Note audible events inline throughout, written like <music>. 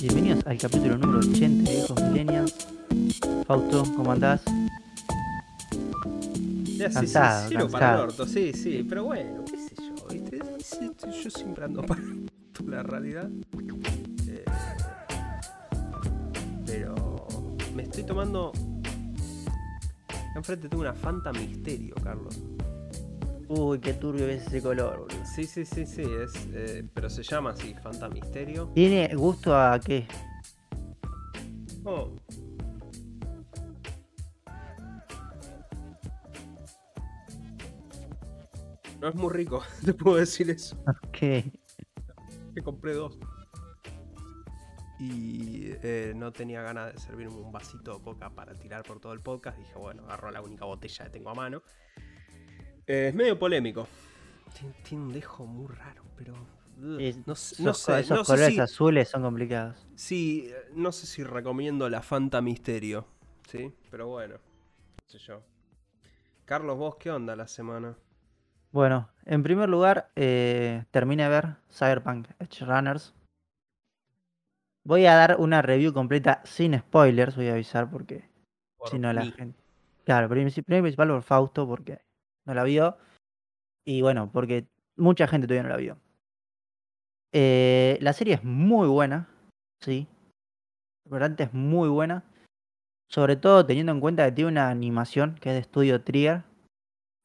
Bienvenidos al capítulo número 80 de Viejos Millennials. Fausto, ¿cómo andás? Ya, sí, Cansado, sí, para el cansado. orto, sí, sí, pero bueno, qué sé yo, ¿viste? Yo siempre ando para <laughs> la realidad. Eh, pero me estoy tomando. Enfrente tengo una Fanta Misterio, Carlos. Uy, qué turbio es ese color, boludo. Sí, sí, sí, sí, es, eh, pero se llama así, Fanta Misterio. ¿Tiene gusto a qué? Oh. No es muy rico, <laughs> te puedo decir eso. ¿Qué? que compré dos. Y eh, no tenía ganas de servirme un vasito de coca para tirar por todo el podcast. Dije, bueno, agarro la única botella que tengo a mano. Eh, es medio polémico. Tiene, tiene un dejo muy raro, pero. Es- no, sé- Esos, no co- sé, esos no sé colores si, azules son complicados. sí, eh, no sé si recomiendo la Fanta Misterio. ¿Sí? Pero bueno, qué sé yo. Carlos, vos, ¿qué onda la semana? Bueno, en primer lugar, eh, terminé de ver Cyberpunk Edge Runners. Voy a dar una review completa sin spoilers, voy a avisar porque Por si no la gente. Claro, princip- primero y principal por Fausto porque no la vio. Y bueno, porque mucha gente todavía no la vio. Eh, la serie es muy buena, sí. Realmente es muy buena. Sobre todo teniendo en cuenta que tiene una animación que es de estudio Trigger.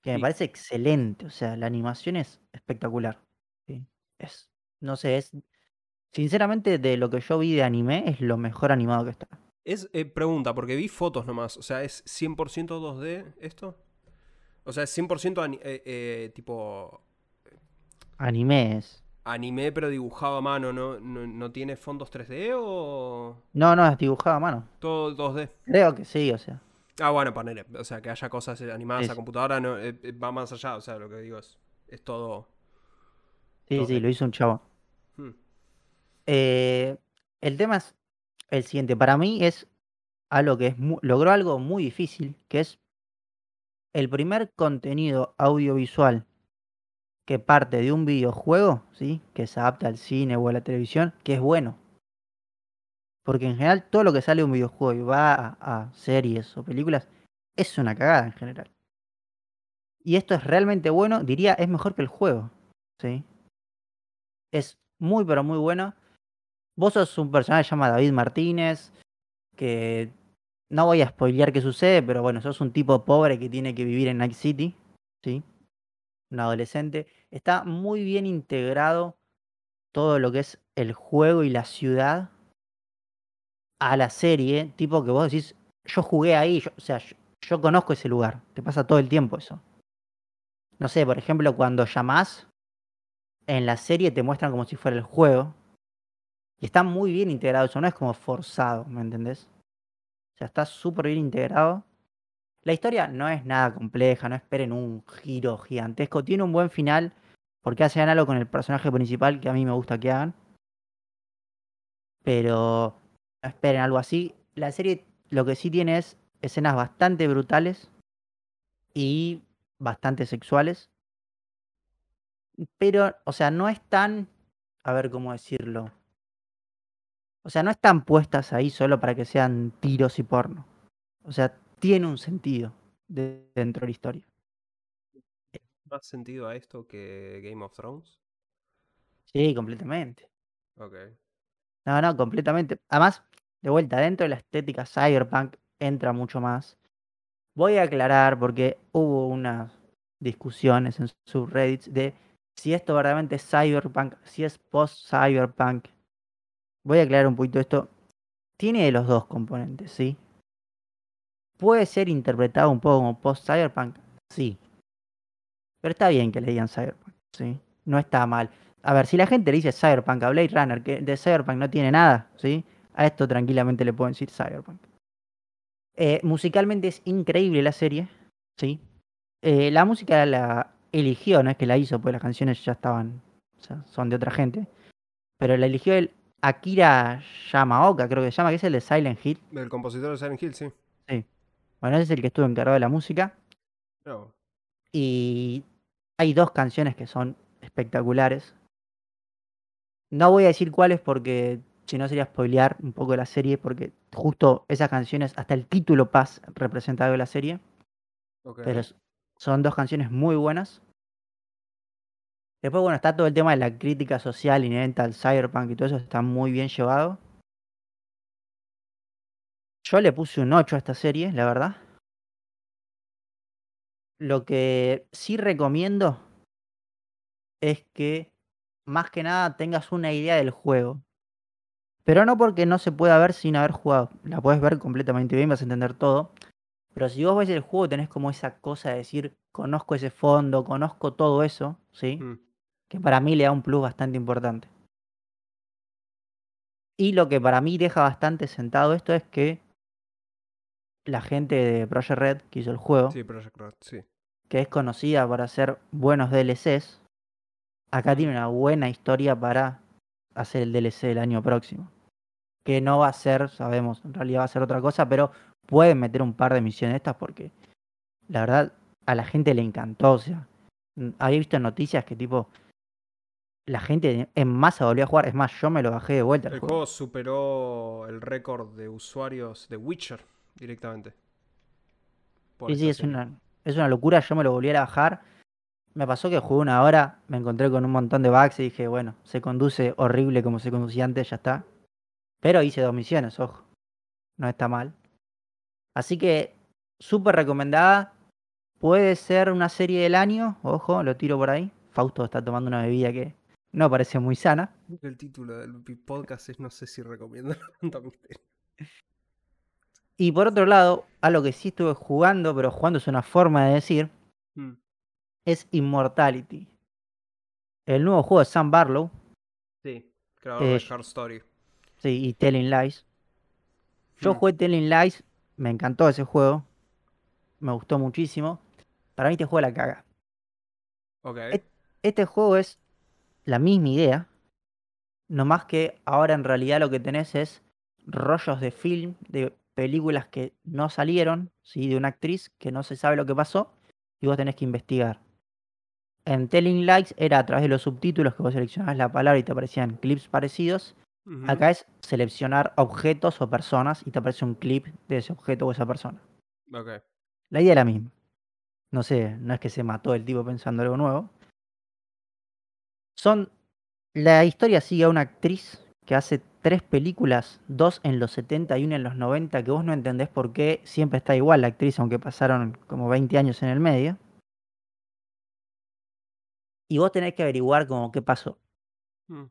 Que me parece excelente. O sea, la animación es espectacular. sí. Es, no sé, es. Sinceramente, de lo que yo vi de anime, es lo mejor animado que está. Es eh, pregunta, porque vi fotos nomás. O sea, ¿es 100% 2D esto? O sea, es 100% ani- eh, eh, tipo Anime es. anime, pero dibujado a mano. ¿no, no, no tiene fondos 3D o No, no, es dibujado a mano. todo 2D? Creo que sí, o sea. Ah, bueno, ponele. O sea, que haya cosas animadas Sí, a computadora no, eh, eh, va más allá. O sea, lo que digo es, es todo... Sí, sí, lo hizo un chavo. hmm. Eh, el tema es el siguiente. Para mí es algo que es logró algo muy difícil, que es el primer contenido audiovisual que parte de un videojuego, ¿sí? Que se adapta al cine o a la televisión, que es bueno. Porque en general todo lo que sale de un videojuego y va a, series o películas es una cagada en general. Y esto es realmente bueno, diría, es mejor que el juego, ¿sí? Es muy pero muy bueno. Vos sos un personaje llamado David Martínez, que no voy a spoilear qué sucede, pero bueno, sos un tipo pobre que tiene que vivir en Night City, ¿sí? Un adolescente. Está muy bien integrado todo lo que es el juego y la ciudad a la serie, tipo que vos decís, yo jugué ahí, o sea, yo, yo conozco ese lugar, te pasa todo el tiempo eso. No sé, por ejemplo, cuando llamás, en la serie te muestran como si fuera el juego, y está muy bien integrado, eso no es como forzado, ¿me entendés? O sea, está súper bien integrado. La historia no es nada compleja, no esperen un giro gigantesco. Tiene un buen final porque hacen algo con el personaje principal que a mí me gusta que hagan. Pero no esperen algo así. La serie lo que sí tiene es escenas bastante brutales y bastante sexuales. Pero, o sea, no es tan... A ver cómo decirlo. O sea, no están puestas ahí solo para que sean tiros y porno. O sea, tiene un sentido de- dentro de la historia. ¿Más sentido a esto que Game of Thrones? Sí, completamente. Ok. No, no, completamente. Además, de vuelta, dentro de la estética cyberpunk entra mucho más. Voy a aclarar porque hubo unas discusiones en subreddits de si esto verdaderamente es cyberpunk, si es post-cyberpunk. Voy a aclarar un poquito esto. Tiene los dos componentes, ¿sí? Puede ser interpretado un poco como post-cyberpunk, sí. Pero está bien que le digan cyberpunk, ¿sí? No está mal. A ver, si la gente le dice cyberpunk a Blade Runner, que de cyberpunk no tiene nada, ¿sí? A esto tranquilamente le pueden decir cyberpunk. Eh, musicalmente es increíble la serie, ¿sí? Eh, la música la eligió, no es que la hizo, pues las canciones ya estaban, o sea, son de otra gente. Pero la eligió el Akira Yamaoka, creo que se llama, que es el de Silent Hill. El compositor de Silent Hill, sí. Sí. Bueno, ese es el que estuvo encargado de la música. No. Y hay dos canciones que son espectaculares. No voy a decir cuáles porque si no sería spoilear un poco la serie, porque justo esas canciones, hasta el título Paz representa algo de la serie. Ok. Pero son dos canciones muy buenas. Después, bueno, está todo el tema de la crítica social inherente al cyberpunk y todo eso, está muy bien llevado. Yo le puse un 8 a esta serie, la verdad. Lo que sí recomiendo es que más que nada tengas una idea del juego. Pero no porque no se pueda ver sin haber jugado. La puedes ver completamente bien, vas a entender todo. Pero si vos ves el juego, tenés como esa cosa de decir, conozco ese fondo, conozco todo eso, ¿sí? Mm, Que para mí le da un plus bastante importante. Y lo que para mí deja bastante sentado esto es que la gente de Project Red, que hizo el juego, Sí, Project Red, sí. que es conocida por hacer buenos DLCs, acá tiene una buena historia para hacer el DLC el año próximo. Que no va a ser, sabemos, en realidad va a ser otra cosa, pero pueden meter un par de misiones estas porque la verdad a la gente le encantó. O sea, mm, había visto noticias que tipo la gente en masa volvió a jugar. Es más, yo me lo bajé de vuelta el El juego. juego superó el récord de usuarios de Witcher directamente. Sí, sí, es una, es una locura. Yo me lo volví a bajar. Me pasó que jugué una hora, me encontré con un montón de bugs y dije, bueno, se conduce horrible como se conducía antes, ya está. Pero hice dos misiones, ojo. No está mal. Así que, súper recomendada. Puede ser una serie del año, ojo, lo tiro por ahí. Fausto está tomando una bebida que no parece muy sana. El título del podcast es No sé si recomiendo <laughs> tanto misterio. Y por otro lado, algo que sí estuve jugando, pero jugando es una forma de decir, Mm, es Immortality. El nuevo juego de Sam Barlow Sí, creador de Eh, Hard Story. sí, y Telling Lies. Yo Mm, jugué Telling Lies, me encantó ese juego, me gustó muchísimo. Para mí este juego la caga. Ok. et- Este juego es la misma idea, no más que ahora en realidad lo que tenés es rollos de film, de películas que no salieron, ¿sí? de una actriz que no se sabe lo que pasó y vos tenés que investigar. En Telling Lies era a través de los subtítulos que vos seleccionabas la palabra y te aparecían clips parecidos. Acá es seleccionar objetos o personas y te aparece un clip de ese objeto o esa persona. La idea es la misma. No sé, no es que se mató el tipo pensando algo nuevo. Son. La historia sigue a una actriz que hace tres películas, dos en los 70 y una en los 90, que vos no entendés por qué siempre está igual la actriz, aunque pasaron como 20 años en el medio. Y vos tenés que averiguar como qué pasó. Mm,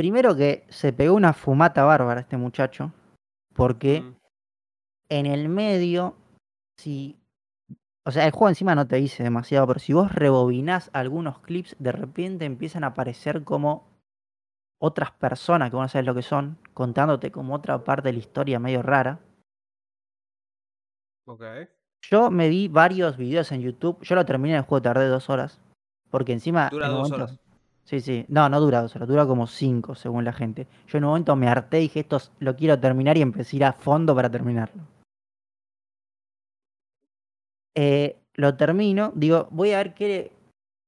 Primero que se pegó una fumata bárbara este muchacho, porque mm, en el medio, si. O sea, el juego encima no te dice demasiado, pero si vos rebobinás algunos clips, de repente empiezan a aparecer como otras personas que vos no sabés lo que son, contándote como otra parte de la historia medio rara. Ok. Yo me vi varios videos en YouTube, yo lo terminé el juego, tardé dos horas, porque encima... Dura en dos momento- horas. Sí, sí, no, no dura dos horas, dura como cinco según la gente. Yo en un momento me harté y dije, esto es- lo quiero terminar y empecé a ir a fondo para terminarlo. Eh, lo termino, digo, voy a ver qué,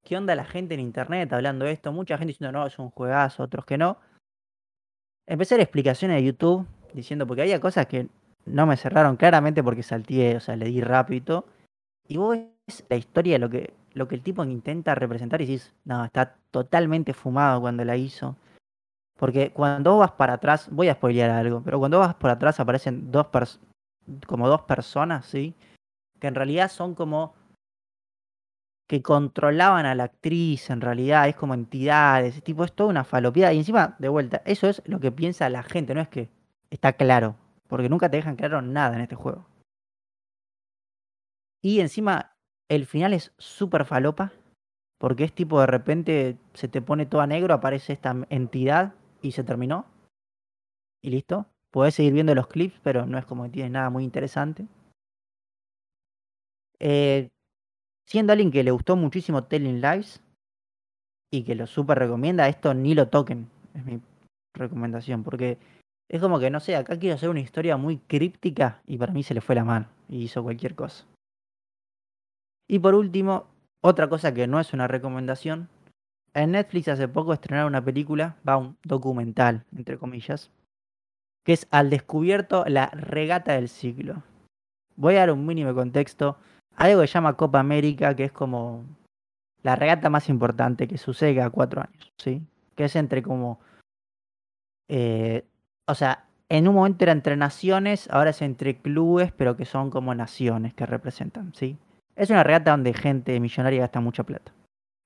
qué onda la gente en internet hablando de esto. Mucha gente diciendo, no, es un juegazo, otros que no. Empecé a ver explicaciones de YouTube diciendo, porque había cosas que no me cerraron claramente porque salteé, o sea, le di rápido y vos ves la historia, lo que, lo que el tipo intenta representar y decís, no, está totalmente fumado cuando la hizo. Porque cuando vas para atrás, voy a spoilear algo, pero cuando vas por atrás aparecen dos como dos personas, ¿sí? Que en realidad son como que controlaban a la actriz, en realidad es como entidades, tipo, es toda una falopeada. Y encima, de vuelta, eso es lo que piensa la gente, no es que está claro, porque nunca te dejan claro nada en este juego. Y encima, el final es súper falopa, porque es tipo de repente se te pone todo a negro, aparece esta entidad y se terminó. Y listo. Podés seguir viendo los clips, pero no es como que tiene nada muy interesante. Eh, siendo alguien que le gustó muchísimo Telling Lives y que lo súper recomienda, esto ni lo toquen. Es mi recomendación, porque es como que, no sé, acá quiero hacer una historia muy críptica y para mí se le fue la mano y hizo cualquier cosa. Y por último, otra cosa que no es una recomendación, En Netflix hace poco estrenaron una película, va un documental, entre comillas, que es Al descubierto la regata del siglo. Voy a dar un mínimo contexto. Algo que se llama Copa América, que es como la regata más importante que sucede cada cuatro años, ¿sí? Que es entre como... eh, o sea, en un momento era entre naciones, ahora es entre clubes, pero que son como naciones que representan, ¿sí? Es una regata donde gente millonaria gasta mucha plata.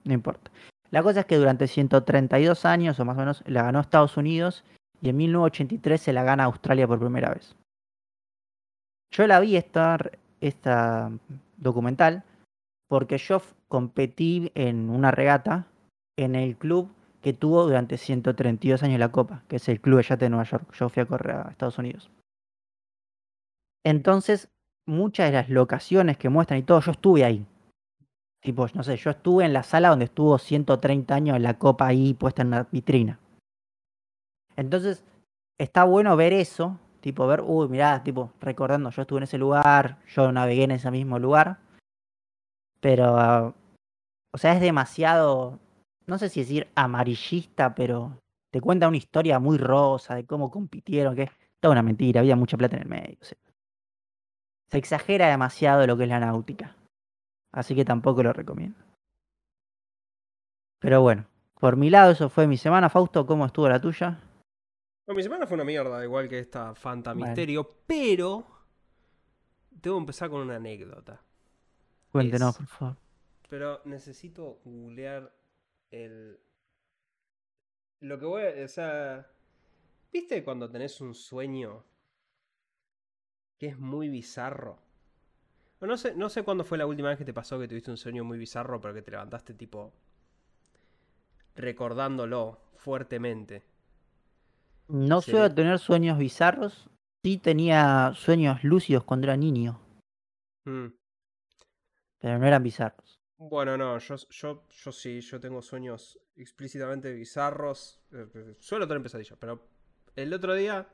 No importa. La cosa es que durante 132 años, o más o menos, la ganó Estados Unidos y en 1983 se la gana Australia por primera vez. Yo la vi esta, esta documental porque yo competí en una regata en el club que tuvo durante 132 años la Copa, que es el Club de Yate de Nueva York. Yo fui a correr a Estados Unidos. Entonces, muchas de las locaciones que muestran y todo, yo estuve ahí. Tipo, no sé, yo estuve en la sala donde estuvo 130 años la Copa ahí puesta en una vitrina. Entonces, está bueno ver eso, tipo ver, uy, mirá, tipo, recordando, yo estuve en ese lugar, yo navegué en ese mismo lugar, pero, o sea, es demasiado, no sé si decir amarillista, pero te cuenta una historia muy rosa de cómo compitieron, que es toda una mentira, había mucha plata en el medio. se exagera demasiado lo que es la náutica, así que tampoco lo recomiendo. Pero bueno, por mi lado eso fue mi semana. Fausto, ¿cómo estuvo la tuya? Bueno, mi semana fue una mierda, igual que esta Fanta Bueno. Misterio, pero tengo que empezar con una anécdota. Cuéntenos, Es- por favor. Pero necesito googlear el. Lo que voy a. O sea. ¿Viste cuando tenés un sueño que es muy bizarro? No sé, no sé cuándo fue la última vez que te pasó que tuviste un sueño muy bizarro, pero que te levantaste tipo. recordándolo fuertemente. No Sí. suelo tener sueños bizarros. Sí tenía sueños lúcidos cuando era niño, Mm. pero no eran bizarros. Bueno, no, yo, yo, yo sí, yo tengo sueños explícitamente bizarros. eh, eh, Suelo tener pesadillas, pero el otro día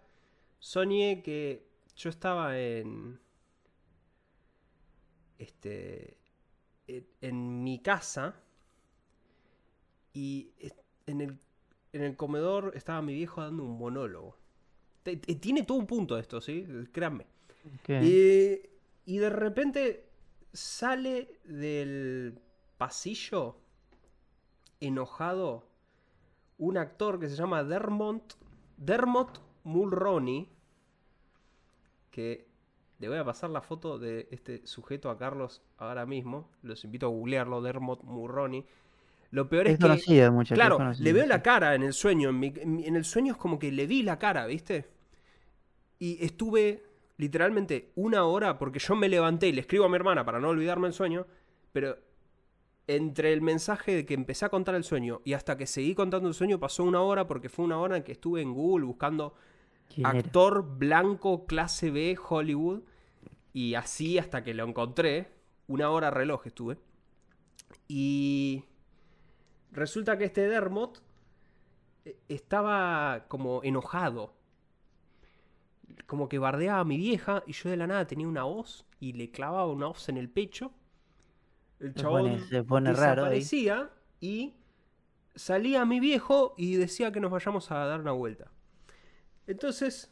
soñé que yo estaba en. Este. En, en mi casa. Y en el, en el comedor estaba mi viejo dando un monólogo. Tiene todo un punto esto, ¿sí? Créanme. Y, y de repente sale del pasillo enojado un actor que se llama Dermot, Dermot Mulroney. Que le voy a pasar la foto de este sujeto a Carlos ahora mismo. Los invito a googlearlo, Dermot Mulroney. Lo peor es, Es que. muchachos. Claro, es conocido, le veo la cara en el sueño. En, mi- en el sueño es como que le vi la cara, ¿viste? Y estuve literalmente una hora porque yo me levanté y le escribo a mi hermana para no olvidarme el sueño, pero entre el mensaje de que empecé a contar el sueño y hasta que seguí contando el sueño pasó una hora porque fue una hora en que estuve en Google buscando actor blanco clase B Hollywood y así hasta que lo encontré, una hora reloj estuve. Y resulta que este Dermot eh, estaba como enojado. Como que bardeaba a mi vieja y yo de la nada tenía una hoz y le clavaba una hoz en el pecho. El Se chabón pone- se pone raro desaparecía y salía mi viejo y decía que nos vayamos a dar una vuelta. Entonces,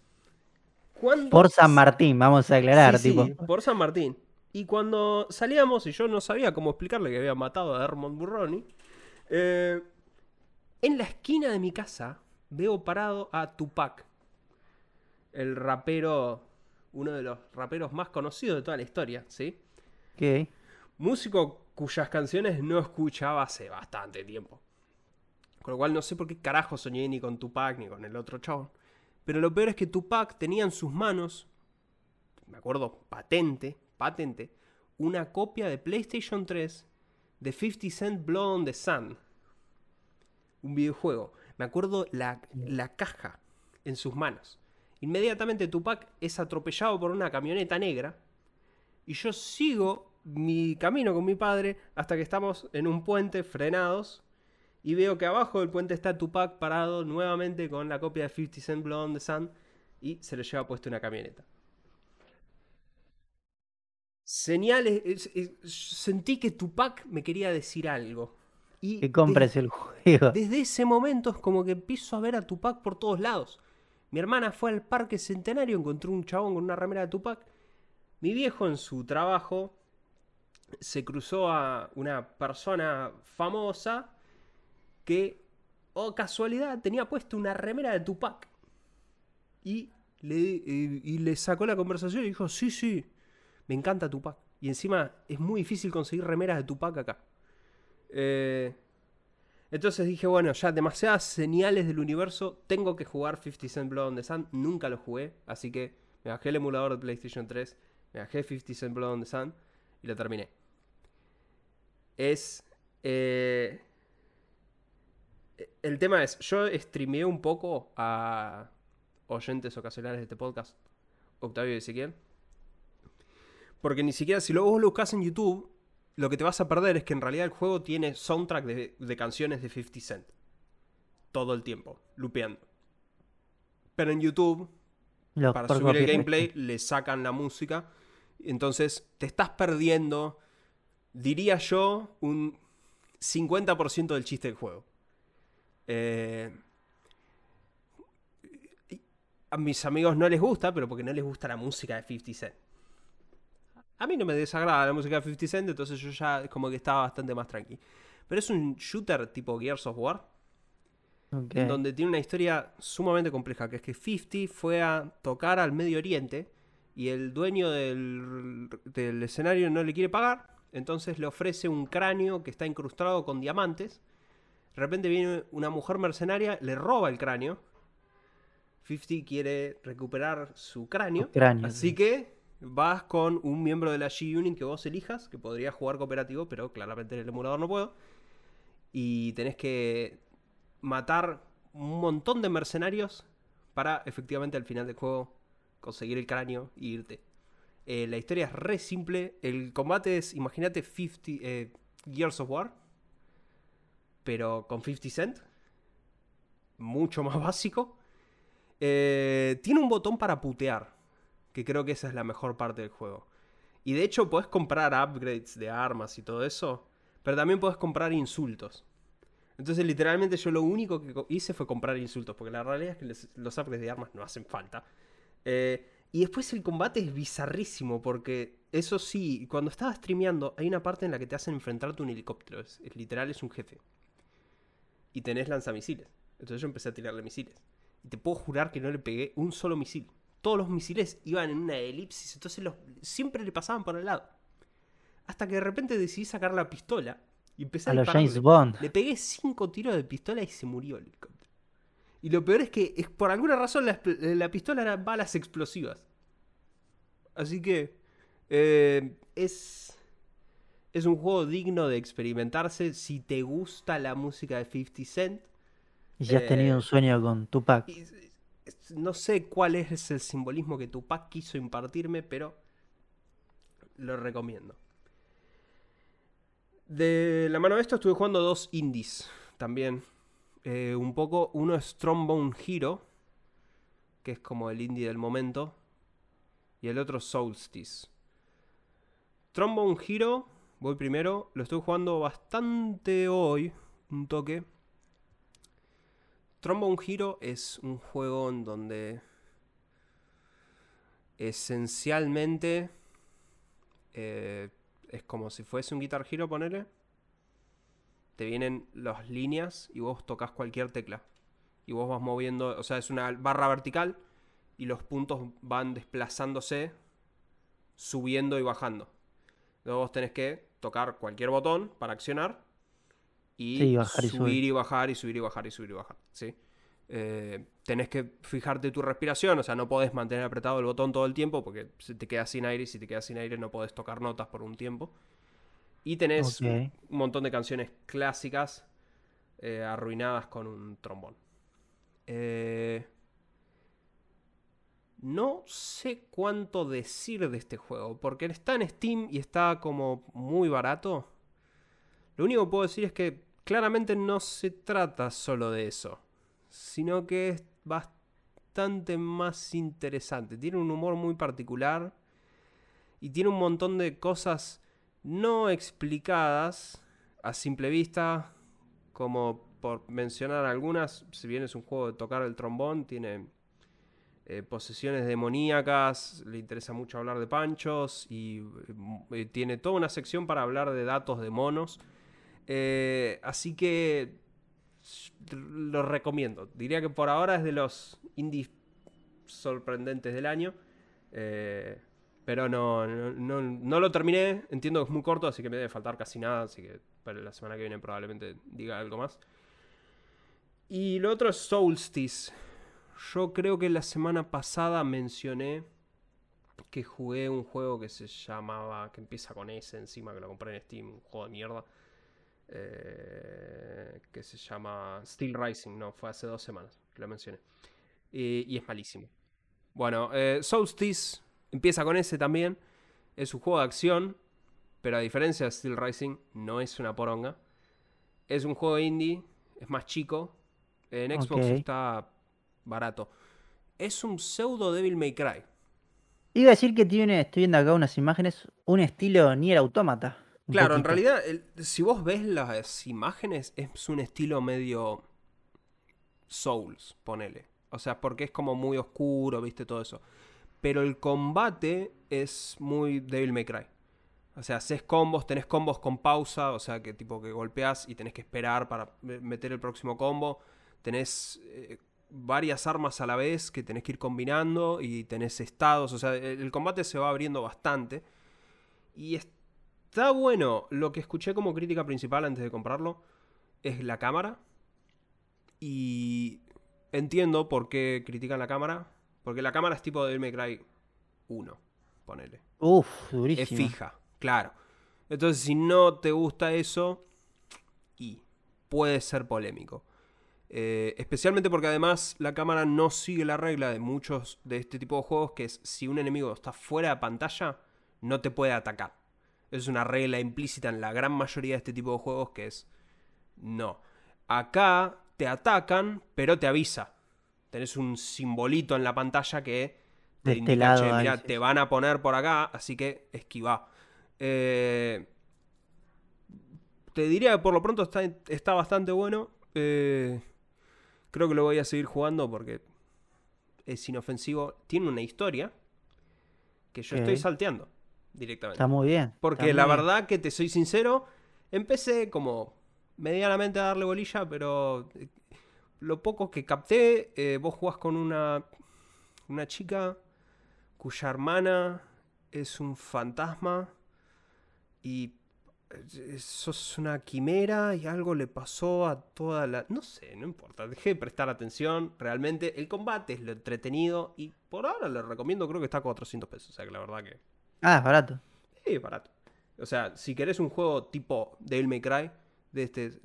cuando Por San Martín, vamos a aclarar, Sí, tipo. sí, por San Martín. Y cuando salíamos, y yo no sabía cómo explicarle que había matado a Hermond Burroni, eh, en la esquina de mi casa veo parado a Tupac, el rapero, uno de los raperos más conocidos de toda la historia, ¿sí? ¿Qué? Músico cuyas canciones no escuchaba hace bastante tiempo. Con lo cual no sé por qué carajo soñé ni con Tupac ni con el otro chabón. Pero lo peor es que Tupac tenía en sus manos, me acuerdo, patente, patente, una copia de PlayStation 3 de 50 Cent Blood on the Sun. Un videojuego. Me acuerdo la, la caja en sus manos. Inmediatamente Tupac es atropellado por una camioneta negra y yo sigo mi camino con mi padre hasta que estamos en un puente frenados y veo que abajo del puente está Tupac parado nuevamente con la copia de 50 Cent Blood on the Sun y se lo lleva puesto una camioneta. Señales, es- es- sentí que Tupac me quería decir algo. Y Que compres el juego. desde ese momento es como que empiezo a ver a Tupac por todos lados. Mi hermana fue al parque centenario, encontró un chabón con una remera de Tupac. Mi viejo en su trabajo se cruzó a una persona famosa que, oh casualidad, tenía puesto una remera de Tupac. Y le, y- y le sacó la conversación y dijo, sí, sí, me encanta Tupac. Y encima es muy difícil conseguir remeras de Tupac acá. Eh, entonces dije, bueno, ya demasiadas señales del universo, tengo que jugar 50 Cent Blood on the Sun. Nunca lo jugué, así que me bajé el emulador de PlayStation 3, me bajé 50 Cent Blood on the Sun y lo terminé. Es... eh, el tema es, yo streameé un poco a oyentes ocasionales de este podcast, Octavio y Ezequiel. Porque ni siquiera, si luego vos lo buscas en YouTube, lo que te vas a perder es que en realidad el juego tiene soundtrack de, de canciones de 50 Cent. Todo el tiempo, lupeando. Pero en YouTube, para subir el gameplay, le sacan la música. Entonces, te estás perdiendo, diría yo, un 50% del chiste del juego. Eh, a mis amigos no les gusta, pero porque no les gusta la música de 50 Cent. A mí no me desagrada la música de 50 Cent, entonces yo ya como que estaba bastante más tranqui. Pero es un shooter tipo Gears of War, Ok. en donde tiene una historia sumamente compleja, que es que 50 fue a tocar al Medio Oriente y el dueño del, del escenario no le quiere pagar, entonces le ofrece un cráneo que está incrustado con diamantes. De repente viene una mujer mercenaria, le roba el cráneo. 50 quiere recuperar su cráneo. Así sí. que vas con un miembro de la G-Unit que vos elijas, que podría jugar cooperativo, pero claramente en el emulador no puedo. Y tenés que matar un montón de mercenarios para efectivamente al final del juego conseguir el cráneo y irte. Eh, la historia es re simple. El combate es, imagínate, 50 eh, Gears of War, pero con 50 Cent. Mucho más <laughs> básico. Eh, tiene un botón para putear, que creo que esa es la mejor parte del juego. Y de hecho podés comprar upgrades de armas y todo eso, pero también podés comprar insultos. Entonces literalmente yo lo único que hice fue comprar insultos, porque la realidad es que los upgrades de armas no hacen falta. Eh, y después el combate es bizarrísimo, porque eso sí, cuando estaba streameando hay una parte en la que te hacen enfrentarte a un helicóptero, es literal es un jefe. Y tenés lanzamisiles. Entonces yo empecé a tirarle misiles. Y te puedo jurar que no le pegué un solo misil. Todos los misiles iban en una elipsis, entonces los, siempre le pasaban por el lado. Hasta que de repente decidí sacar la pistola y empecé a, A los. James Bond. Le pegué cinco tiros de pistola y se murió el helicóptero. Y lo peor es que por alguna razón la, pistola era balas explosivas. Así que eh, es, es un juego digno de experimentarse si te gusta la música de 50 Cent. Y si has tenido eh, un sueño con Tupac. Y no sé cuál es el simbolismo que Tupac quiso impartirme, pero lo recomiendo. De la mano de esto estuve jugando dos indies también. Eh, un poco, uno es Trombone Hero, que es como el indie del momento, y el otro Solstice. Trombone Hero, voy primero, lo estoy jugando bastante hoy, un toque. Trombone Hero es un juego en donde esencialmente eh, es como si fuese un Guitar Hero, ponele. Te vienen las líneas y vos tocas cualquier tecla. Y vos vas moviendo, o sea, es una barra vertical y los puntos van desplazándose, subiendo y bajando. Luego vos tenés que tocar cualquier botón para accionar y, Sí, bajar y subir subir. y bajar y subir y bajar y subir y bajar. ¿sí? Eh, tenés que fijarte tu respiración, o sea, no podés mantener apretado el botón todo el tiempo porque se te quedas sin aire y si te quedas sin aire no podés tocar notas por un tiempo. Y tenés un montón de canciones clásicas eh, arruinadas con un trombón. Eh, no sé cuánto decir de este juego, porque está en Steam y está como muy barato. Lo único que puedo decir es que claramente no se trata solo de eso, sino que es bastante más interesante. Tiene un humor muy particular y tiene un montón de cosas no explicadas a simple vista como por mencionar algunas, si bien es un juego de tocar el trombón, tiene eh, posesiones demoníacas, le interesa mucho hablar de panchos y eh, tiene toda una sección para hablar de datos de monos. Eh, así que lo recomiendo. Diría que por ahora es de los indies sorprendentes del año. pero no, no, no, lo terminé. Entiendo que es muy corto, así que me debe faltar casi nada. Así que para la semana que viene probablemente diga algo más. Y lo otro es Solstice. Yo creo que la semana pasada mencioné que jugué un juego que se llamaba, que empieza con S encima, que lo compré en Steam, un juego de mierda. Eh, que se llama Steel Rising, no, fue hace dos semanas que lo mencioné. Y, es malísimo. Bueno, eh, Solstice empieza con S también. Es un juego de acción, pero a diferencia de Steel Rising, no es una poronga. Es un juego indie, es más chico. En Xbox está barato. Es un pseudo Devil May Cry. Iba a decir que tiene, estoy viendo acá unas imágenes, un estilo Nier Automata. Claro, en realidad, si vos ves las imágenes, es un estilo medio Souls, ponele. O sea, porque es como muy oscuro, viste, todo eso. Pero el combate es muy Devil May Cry. O sea, haces combos, tenés combos con pausa, o sea, que tipo que golpeas y tenés que esperar para meter el próximo combo. Tenés eh, varias armas a la vez que tenés que ir combinando y tenés estados, o sea, el, combate se va abriendo bastante. Y está bueno, lo que escuché como crítica principal antes de comprarlo es la cámara. Y entiendo por qué critican la cámara, porque la cámara es tipo de May Cry 1, ponele. Uf, durísimo. Es fija, claro. Entonces, si no te gusta eso, y puede ser polémico. Eh, especialmente porque además la cámara no sigue la regla de muchos de este tipo de juegos, que es si un enemigo está fuera de pantalla, no te puede atacar. Es una regla implícita en la gran mayoría de este tipo de juegos que es no. Acá te atacan, pero te avisa. Tenés un simbolito en la pantalla que te este indica, te van a poner por acá, así que esquiva. Eh, te diría que por lo pronto está, está bastante bueno. Eh, Creo que lo voy a seguir jugando porque es inofensivo. Tiene una historia que yo estoy salteando directamente. Está muy bien. Porque la verdad que te soy sincero, empecé como medianamente a darle bolilla, pero eh, lo poco que capté, eh, vos jugás con una, una chica cuya hermana es un fantasma y eso es una quimera y algo le pasó a toda la... No sé, no importa, dejé de prestar atención. Realmente el combate es lo entretenido y por ahora le recomiendo, creo que está a 400 pesos. O sea que la verdad que... Ah, es barato. Sí, es barato. O sea, si querés un juego tipo Devil May Cry, de este...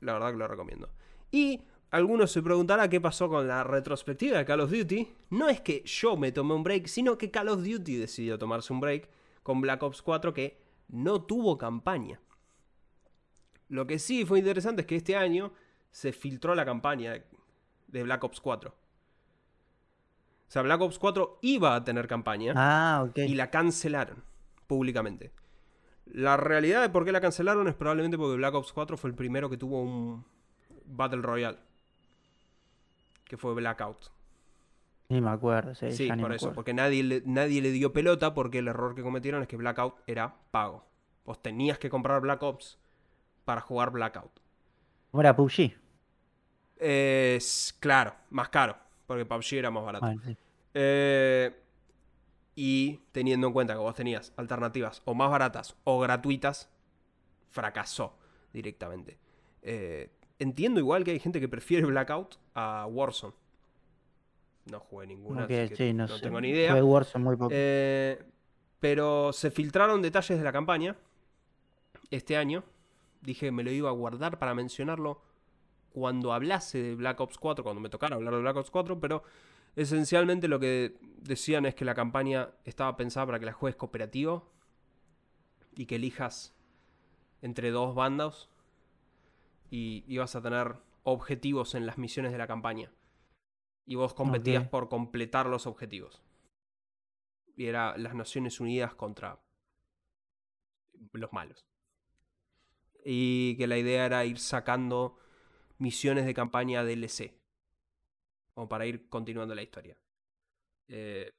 La verdad que lo recomiendo. Y algunos se preguntarán qué pasó con la retrospectiva de Call of Duty. No es que yo me tomé un break, sino que Call of Duty decidió tomarse un break con Black Ops 4 que no tuvo campaña. Lo que sí fue interesante es que este año se filtró la campaña de Black Ops 4. O sea, Black Ops 4 iba a tener campaña ah, y la cancelaron públicamente. La realidad de por qué la cancelaron es probablemente porque Black Ops 4 fue el primero que tuvo un Battle Royale. Que fue Blackout. Ni me acuerdo, sí. Sí, por eso, porque nadie le, nadie le dio pelota porque el error que cometieron es que Blackout era pago. Vos tenías que comprar Black Ops para jugar Blackout. ¿Cómo era PUBG? Es, claro, más caro, porque PUBG era más barato. Eh, y teniendo en cuenta que vos tenías alternativas o más baratas o gratuitas, fracasó directamente. Eh, entiendo igual que hay gente que prefiere Blackout a Warzone. No jugué ninguna, no, tengo ni idea. muy poco. Eh, pero se filtraron detalles de la campaña este año. Dije me lo iba a guardar para mencionarlo cuando hablase de Black Ops 4, cuando me tocara hablar de Black Ops 4, pero esencialmente lo que decían es que la campaña estaba pensada para que la juegues cooperativo y que elijas entre dos bandas y ibas a tener objetivos en las misiones de la campaña y vos competías por completar los objetivos. Y era las Naciones Unidas contra los malos. y que la idea era ir sacando misiones de campaña DLC. Como para ir continuando la historia. Eh,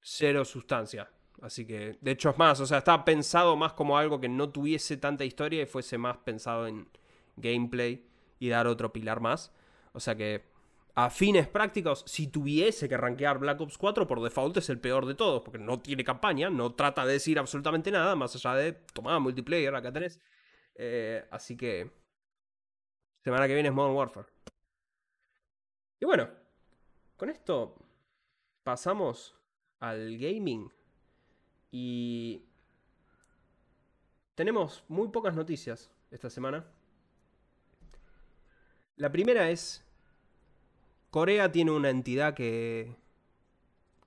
cero sustancia. Así que, de hecho es más, o sea, estaba pensado más como algo que no tuviese tanta historia y fuese más pensado en gameplay y dar otro pilar más. O sea que, a fines prácticos, si tuviese que rankear Black Ops 4, por default es el peor de todos, porque no tiene campaña, no trata de decir absolutamente nada, más allá de, tomar multiplayer, acá tenés. Eh, así que, semana que viene es Modern Warfare. Y bueno, con esto pasamos al gaming. Y tenemos muy pocas noticias esta semana. La primera es, Corea tiene una entidad que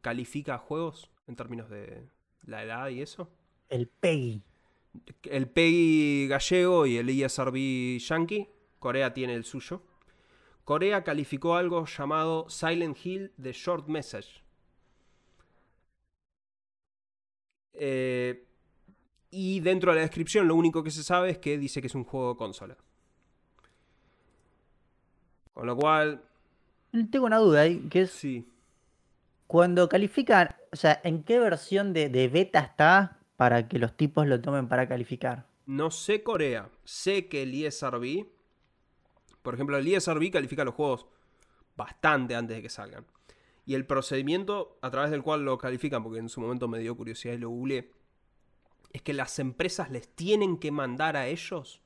califica juegos en términos de la edad y eso. El PEGI. El PEGI gallego y el ESRB yankee. Corea tiene el suyo. Corea calificó algo llamado Silent Hill de Short Message. Eh, y dentro de la descripción lo único que se sabe es que dice que es un juego de consola. Con lo cual... Tengo una duda ahí, que es... Sí. Cuando califican, o sea, ¿en qué versión de, de beta está para que los tipos lo tomen para calificar? No sé Corea. Sé que el ESRB, por ejemplo, el ESRB califica los juegos bastante antes de que salgan. Y el procedimiento a través del cual lo califican, porque en su momento me dio curiosidad y lo googleé, es que las empresas les tienen que mandar a ellos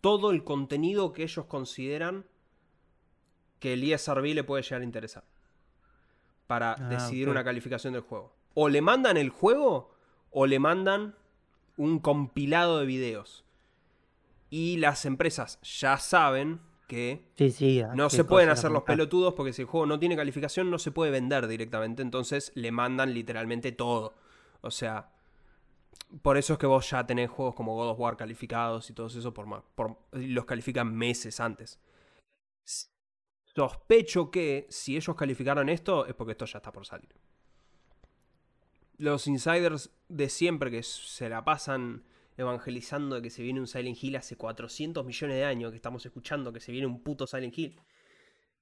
todo el contenido que ellos consideran que el ESRB le puede llegar a interesar para Ah, decidir una calificación del juego. O le mandan el juego o le mandan un compilado de videos. Y las empresas ya saben que Sí, sí. a no se pueden hacer los pelotudos porque si el juego no tiene calificación no se puede vender directamente. Entonces le mandan literalmente todo. O sea, por eso es que vos ya tenés juegos como God of War calificados y todos eso por, por los califican meses antes. Sospecho que si ellos calificaron esto es porque esto ya está por salir. Los insiders de siempre que se la pasan evangelizando de que se viene un Silent Hill hace 400 millones de años, que estamos escuchando que se viene un puto Silent Hill,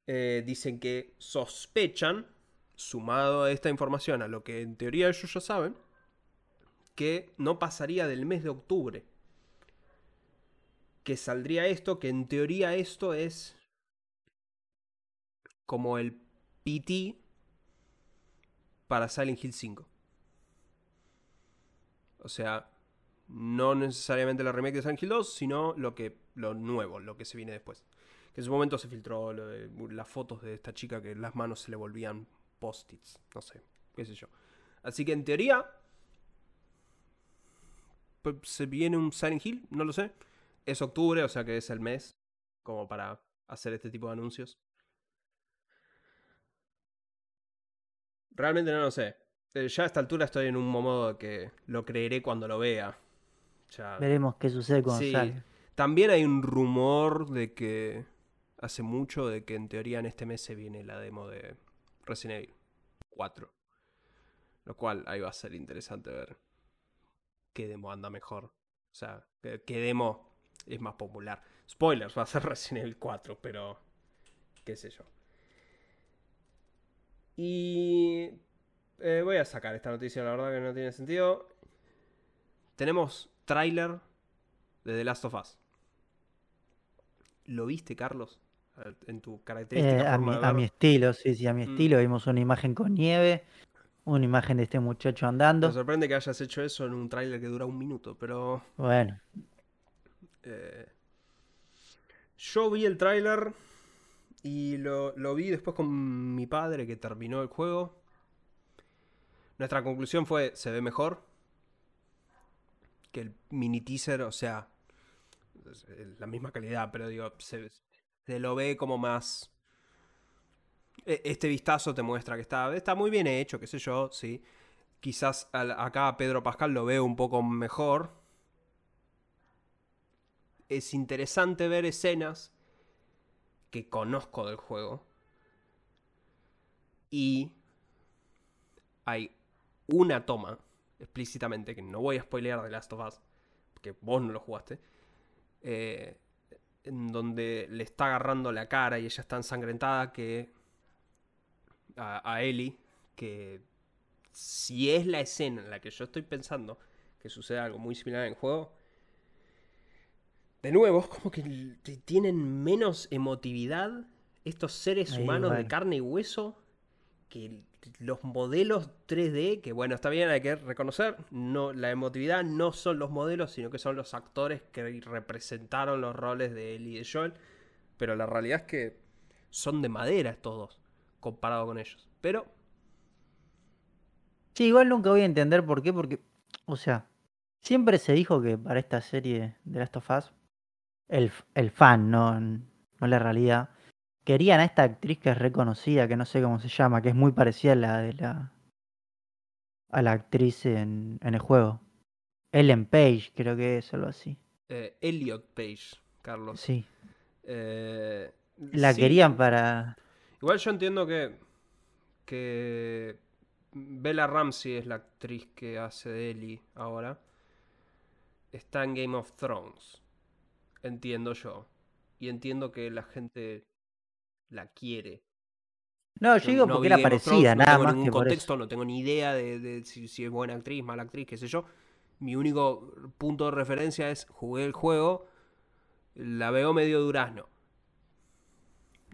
eh, dicen que sospechan, sumado a esta información, a lo que en teoría ellos ya saben, que no pasaría del mes de octubre. Que saldría esto, que en teoría esto es como el PT para Silent Hill 5. O sea, no necesariamente la remake de Silent Hill 2, sino lo que lo nuevo, lo que se viene después. Que en su momento se filtró las fotos de esta chica que las manos se le volvían post-its, no sé, qué sé yo. Así que en teoría se viene un Silent Hill, no lo sé. Es octubre, o sea que es el mes como para hacer este tipo de anuncios. Realmente no lo sé. Eh, ya a esta altura estoy en un modo que lo creeré cuando lo vea. Ya- Veremos qué sucede cuando Sí. También hay un rumor de que hace mucho de que en teoría en este mes se viene la demo de Resident Evil 4. Lo cual ahí va a ser interesante ver qué demo anda mejor. O sea, qué, qué demo es más popular. Spoilers, va a ser <laughs> Resident Evil 4, pero qué sé yo. Y eh, voy a sacar esta noticia, la verdad que no tiene sentido. Tenemos tráiler de The Last of Us. ¿Lo viste, Carlos? A- En tu característica Eh, a, mi, de a mi estilo, sí, sí, a mi Mm. estilo. Vimos una imagen con nieve, una imagen de este muchacho Me andando. sorprende que hayas hecho eso en un tráiler que dura un minuto, pero Bueno, eh, yo vi el tráiler y lo, lo vi después con mi padre que terminó el juego. Nuestra conclusión fue, se ve mejor que el mini teaser, o sea, es la misma calidad, pero digo, se, lo ve como más... e- Este vistazo te muestra que está, está muy bien hecho, qué sé yo, sí. Quizás acá Pedro Pascal lo veo un poco mejor. Es interesante ver escenas que conozco del juego. Y hay una toma, explícitamente, que no voy a spoilear de Last of Us, porque vos no lo jugaste, eh, en donde le está agarrando la cara y ella está ensangrentada que a, a Ellie, que si es la escena en la que yo estoy pensando que sucede algo muy similar en el juego, de nuevo, es como que tienen menos emotividad estos seres humanos de carne y hueso que los modelos 3D, que bueno, está bien, hay que reconocer, no, la emotividad no son los modelos, sino que son los actores que representaron los roles de Ellie y de Joel, pero la realidad es que son de madera todos, comparado con ellos. Pero... Sí, igual nunca voy a entender por qué, porque, o sea, siempre se dijo que para esta serie de Last of Us, el, el fan, no, no la realidad, querían a esta actriz que es reconocida, que no sé cómo se llama, que es muy parecida a la de la a la actriz en, el juego. Ellen Page, creo que es algo así. Eh, Elliot Page, Carlos. Sí. Eh, la querían para. Igual yo entiendo que. que. Bella Ramsey es la actriz que hace de Ellie ahora. Está en Game of Thrones. Entiendo yo. Y entiendo que la gente la quiere. No, yo digo porque era parecida, nada no tengo ningún contexto, no tengo ni idea de, si, es buena actriz, mala actriz, qué sé yo. Mi único punto de referencia es jugué el juego, la veo medio durazno.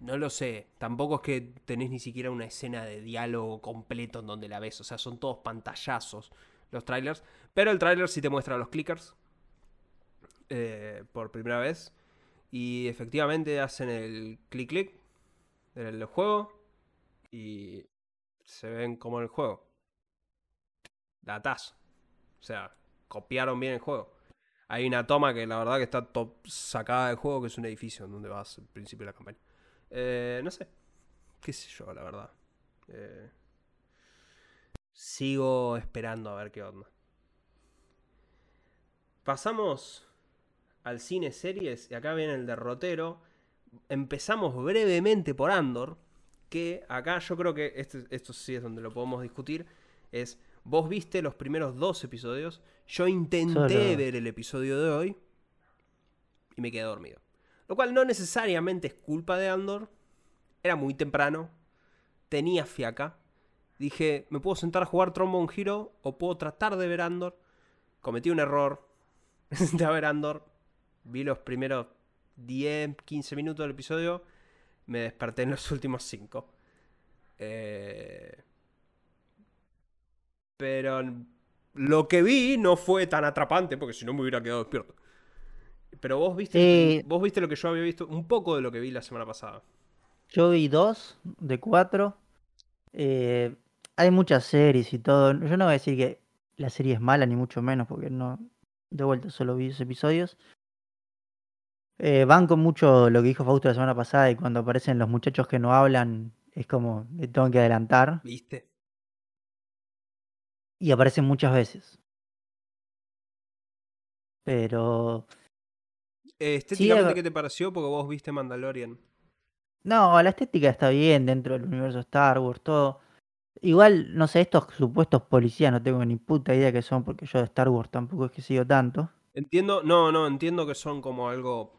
No lo sé, tampoco es que tenés ni siquiera una escena de diálogo completo en donde la ves, o sea, son todos pantallazos los trailers, pero el trailer sí te muestra los clickers eh, por primera vez y efectivamente hacen el clic clic el juego y se ven como en el juego. Datazo. O sea, copiaron bien el juego. Hay una toma que la verdad que está top sacada del juego, que es un edificio en donde vas al principio de la campaña. Eh, no sé. Qué sé yo, la verdad. Eh, sigo esperando a ver qué onda. Pasamos al cine series y acá viene el derrotero empezamos brevemente por Andor, que acá yo creo que este, esto sí es donde lo podemos discutir, es, vos viste los primeros dos episodios, yo intenté ver el episodio de hoy y me quedé dormido. Lo cual no necesariamente es culpa de Andor, era muy temprano, tenía fiaca, dije, me puedo sentar a jugar Trombone Hero o puedo tratar de ver Andor, cometí un error, senté a ver Andor, vi los primeros 10, 15 minutos del episodio, me desperté en los <laughs> últimos 5. Eh, pero lo que vi no fue tan atrapante, porque si no me hubiera quedado despierto. Pero vos viste, vos viste lo que yo había visto, un poco de lo que vi la semana pasada. Yo vi dos de cuatro. Eh, hay muchas series y todo. Yo no voy a decir que la serie es mala, ni mucho menos, porque no. De vuelta solo vi esos episodios. Eh, banco mucho lo que dijo Fausto la semana pasada y cuando aparecen los muchachos que no hablan, es como, me tengo que adelantar. ¿Viste? Y aparecen muchas veces. Pero... Eh, estéticamente, ¿qué te pareció? Porque vos viste Mandalorian. No, la estética está bien dentro del universo Star Wars, todo. Igual, no sé, estos supuestos policías no tengo ni puta idea que son, porque yo de Star Wars tampoco es que sigo tanto. Entiendo, no, no, entiendo que son como algo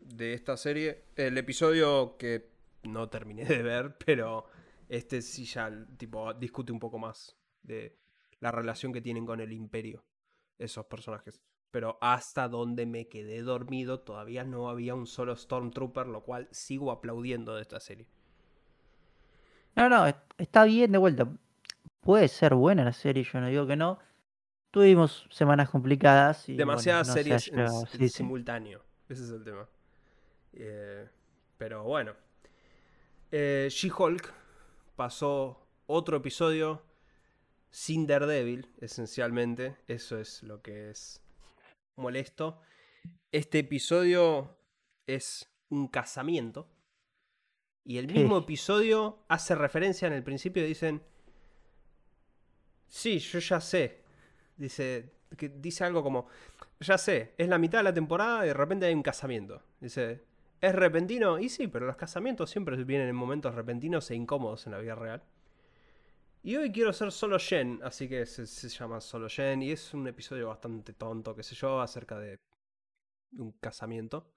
de esta serie. El episodio que no terminé de ver, pero este sí ya tipo discute un poco más de la relación que tienen con el imperio esos personajes. Pero hasta donde me quedé dormido todavía no había un solo Stormtrooper, lo cual sigo aplaudiendo de esta serie. No, no, está bien de vuelta. Puede ser buena la serie, yo no digo que no. Tuvimos semanas complicadas. Y, Demasiadas series en, simultáneo. Ese es el tema. Eh, pero bueno. Eh, She-Hulk pasó otro episodio sin Daredevil, esencialmente. Eso es lo que es molesto. Este episodio es un casamiento. Y el mismo episodio hace referencia en el principio, dicen, sí, yo ya sé. Dice, que dice algo como, ya sé, es la mitad de la temporada y de repente hay un casamiento. Dice, ¿Es repentino? Y sí, pero los casamientos siempre vienen en momentos repentinos e incómodos en la vida real. Y hoy quiero ser solo Jen, así que se, llama solo Jen y es un episodio bastante tonto, qué sé yo, acerca de un casamiento.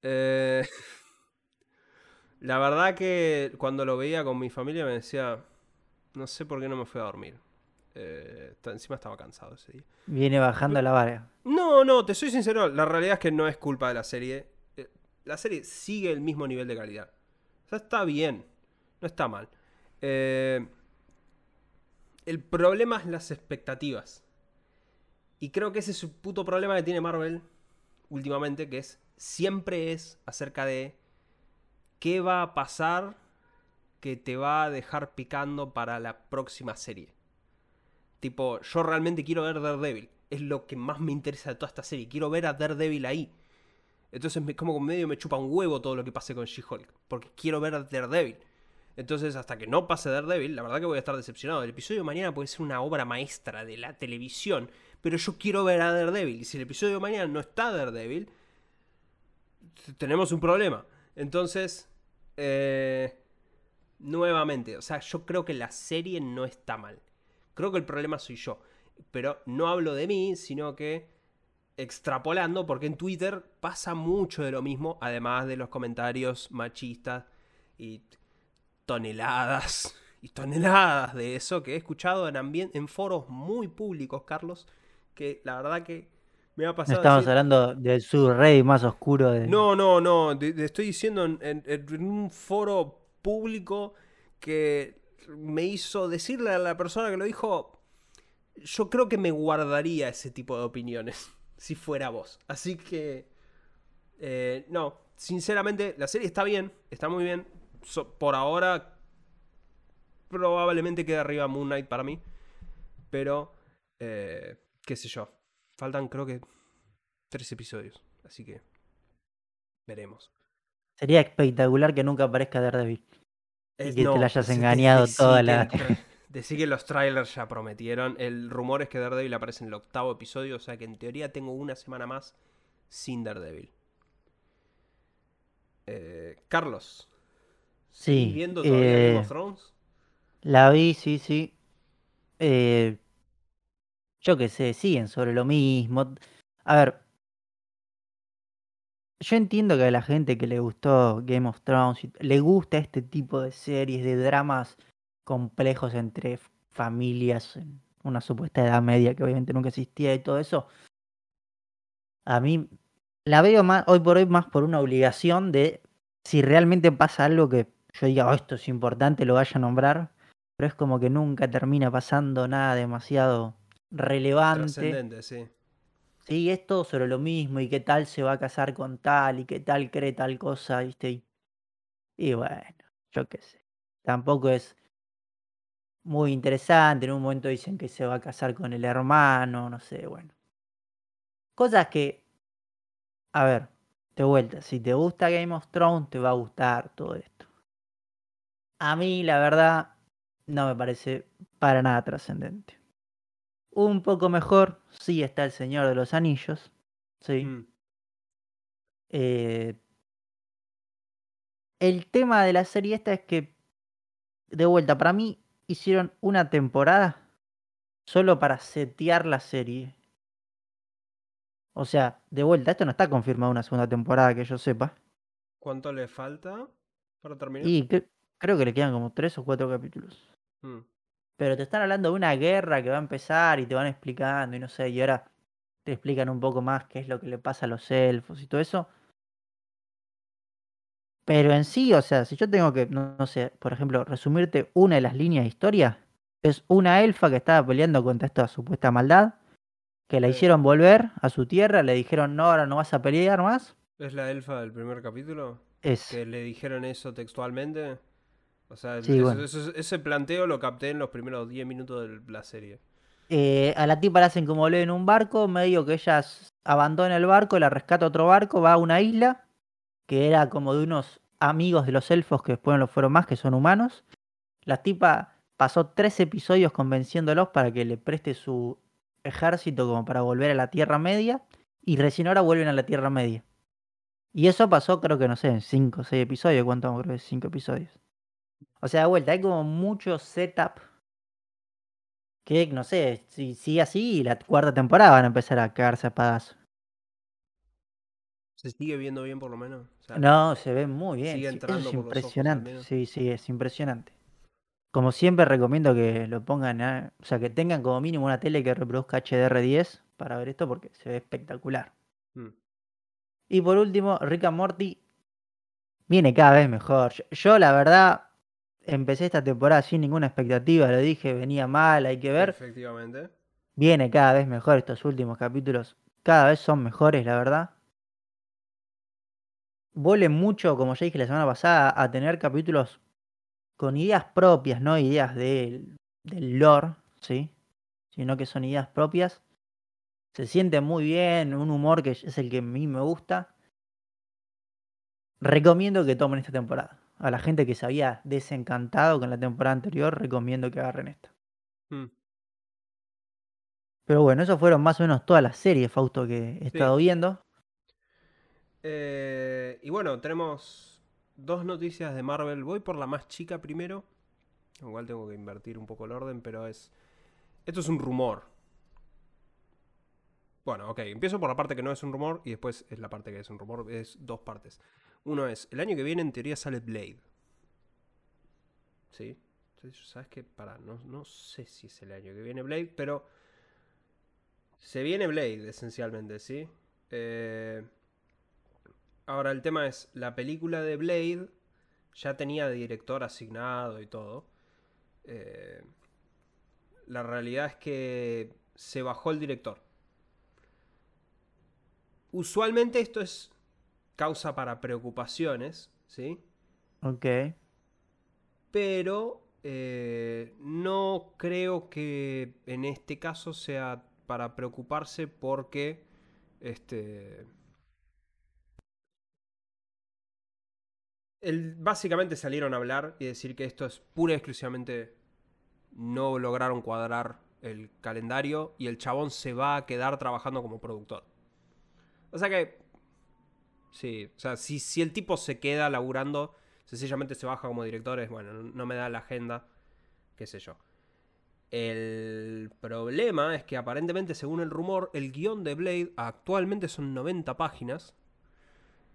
Eh, <laughs> la verdad que cuando lo veía con mi familia me decía, no sé por qué no me fui a dormir. Eh, encima estaba cansado ese día. Viene bajando la vara. No, no, te soy sincero, la realidad es que no es culpa de la serie. Eh, la serie sigue el mismo nivel de calidad. O sea, está bien, no está mal. el problema es las expectativas. Y creo que ese es el puto problema que tiene Marvel últimamente, que es siempre es acerca de qué va a pasar que te va a dejar picando para la próxima serie. Tipo, yo realmente quiero ver Daredevil. Es lo que más me interesa de toda esta serie. Quiero ver a Daredevil ahí. Entonces, me, como medio me chupa un huevo todo lo que pase con She-Hulk. Porque quiero ver a Daredevil. Entonces, hasta que no pase Daredevil, la verdad que voy a estar decepcionado. El episodio de mañana puede ser una obra maestra de la televisión. Pero yo quiero ver a Daredevil. Y si el episodio de mañana no está Daredevil, tenemos un problema. Entonces, eh, nuevamente, o sea, yo creo que la serie no está mal. Creo que el problema soy yo. Pero no hablo de mí, sino que extrapolando, porque en Twitter pasa mucho de lo mismo, además de los comentarios machistas y toneladas y toneladas de eso que he escuchado en, en foros muy públicos, Carlos, que la verdad que me ha pasado. estamos hablando del rey más oscuro. De... No, no, no. estoy diciendo en, un foro público que me hizo decirle a la persona que lo dijo. Yo creo que me guardaría ese tipo de opiniones si fuera vos. Así que. Eh, no, sinceramente, la serie está bien, está muy bien. por ahora, probablemente quede arriba Moon Knight para mí. Pero, eh, qué sé yo. Faltan creo que tres episodios. Así que veremos. Sería espectacular que nunca aparezca Daredevil. y que te la hayas engañado toda la... <laughs> Decir que los trailers ya prometieron. El rumor es que Daredevil aparece en el octavo episodio. O sea que en teoría tengo una semana más sin Daredevil. Eh, Carlos. Sí. ¿Viendo todavía eh, Game of Thrones? La vi, sí, sí. Eh, yo qué sé, siguen sobre lo mismo. A ver, yo entiendo que a la gente que le gustó Game of Thrones, le gusta este tipo de series, de dramas complejos entre familias en una supuesta edad media que obviamente nunca existía y todo eso. A mí la veo más hoy por hoy más por una obligación de si realmente pasa algo que yo diga, oh, esto es importante, lo vaya a nombrar, pero es como que nunca termina pasando nada demasiado relevante. sí. Sí, es todo sobre lo mismo y qué tal se va a casar con tal y qué tal cree tal cosa, ¿viste? Y, bueno, yo qué sé. Tampoco es muy interesante. En un momento dicen que se va a casar con el hermano, no sé, bueno. Cosas que, a ver, de vuelta, si te gusta Game of Thrones, te va a gustar todo esto. A mí, la verdad, no me parece para nada trascendente. Un poco mejor, sí está El Señor de los Anillos. Sí. Mm. Eh, el tema de la serie esta es que, de vuelta, para mí hicieron una temporada solo para setear la serie. O sea, de vuelta, esto no está confirmado una segunda temporada que yo sepa. ¿Cuánto le falta para terminar? Y creo que le quedan como tres o cuatro capítulos. Mm. Pero te están hablando de una guerra que va a empezar y te van explicando y no sé, y ahora te explican un poco más qué es lo que le pasa a los elfos y todo eso. Pero en sí, o sea, si yo tengo que, no, sé, por ejemplo, resumirte una de las líneas de historia, es una elfa que estaba peleando contra esta supuesta maldad, que la hicieron volver a su tierra, le dijeron, no, ahora no vas a pelear más. ¿Es la elfa del primer capítulo? Es. Que le dijeron eso textualmente. O sea, ese planteo lo capté en los primeros 10 minutos de la serie. Eh, a la tipa la hacen como volver en un barco, medio que ella abandona el barco, la rescata otro barco, va a una isla, que era como de unos amigos de los elfos que después no lo fueron más, que son humanos. La tipa pasó tres episodios convenciéndolos para que le preste su ejército como para volver a la Tierra Media, y recién ahora vuelven a la Tierra Media. Y eso pasó, creo que no sé, en cinco o seis episodios. ¿Cuánto? Creo cinco episodios. O sea, de vuelta, hay como mucho setup que, no sé, si sigue así, la cuarta temporada van a empezar a cagarse a ¿Se sigue viendo bien por lo menos? O sea, No, se ve muy bien. sigue sí, Eso entrando es por los ojos al impresionante. menos. Sí, sí, es impresionante. Como siempre recomiendo que lo pongan, a- o sea, que tengan como mínimo una tele que reproduzca HDR10 para ver esto porque se ve espectacular. mm, Y por último, Rick and Morty viene cada vez mejor. Yo, yo, la verdad empecé esta temporada sin ninguna expectativa, lo dije, venía mal, hay que ver. Efectivamente. Viene cada vez mejor estos últimos capítulos. Cada vez son mejores, la verdad. Vuelven mucho, como ya dije la semana pasada, a tener capítulos con ideas propias, no ideas del, del lore, ¿sí? Sino que son ideas propias. Se siente muy bien, un humor que es el que a mí me gusta. Recomiendo que tomen esta temporada. A la gente que se había desencantado con la temporada anterior, recomiendo que agarren esta. Mm, Pero bueno, eso fueron más o menos todas las series, Fausto, que he estado viendo. Eh, y bueno, tenemos dos noticias de Marvel. Voy por la más chica primero. Igual tengo que invertir un poco el orden, pero es. Esto es un rumor. Bueno, ok, empiezo por la parte que no es un rumor y después es la parte que es un rumor. Es dos partes. Uno es, el año que viene en teoría sale Blade. ¿Sí? Entonces, ¿sabes qué? Para, no, no sé si es el año que viene Blade, pero... Se viene Blade, esencialmente, ¿sí? Eh, Ahora el tema es, la película de Blade ya tenía director asignado y todo. Eh, la realidad es que se bajó el director. Usualmente esto es causa para preocupaciones, ¿sí? Ok. Pero eh, no creo que en este caso sea para preocuparse porque este básicamente salieron a hablar y decir que esto es pura y exclusivamente no lograron cuadrar el calendario y el chabón se va a quedar trabajando como productor. O sea que sí, o sea, si, si el tipo se queda laburando, sencillamente se baja como director, es bueno, no- no me da la agenda, qué sé yo. El problema es que aparentemente, según el rumor, el guion de Blade actualmente son 90 páginas.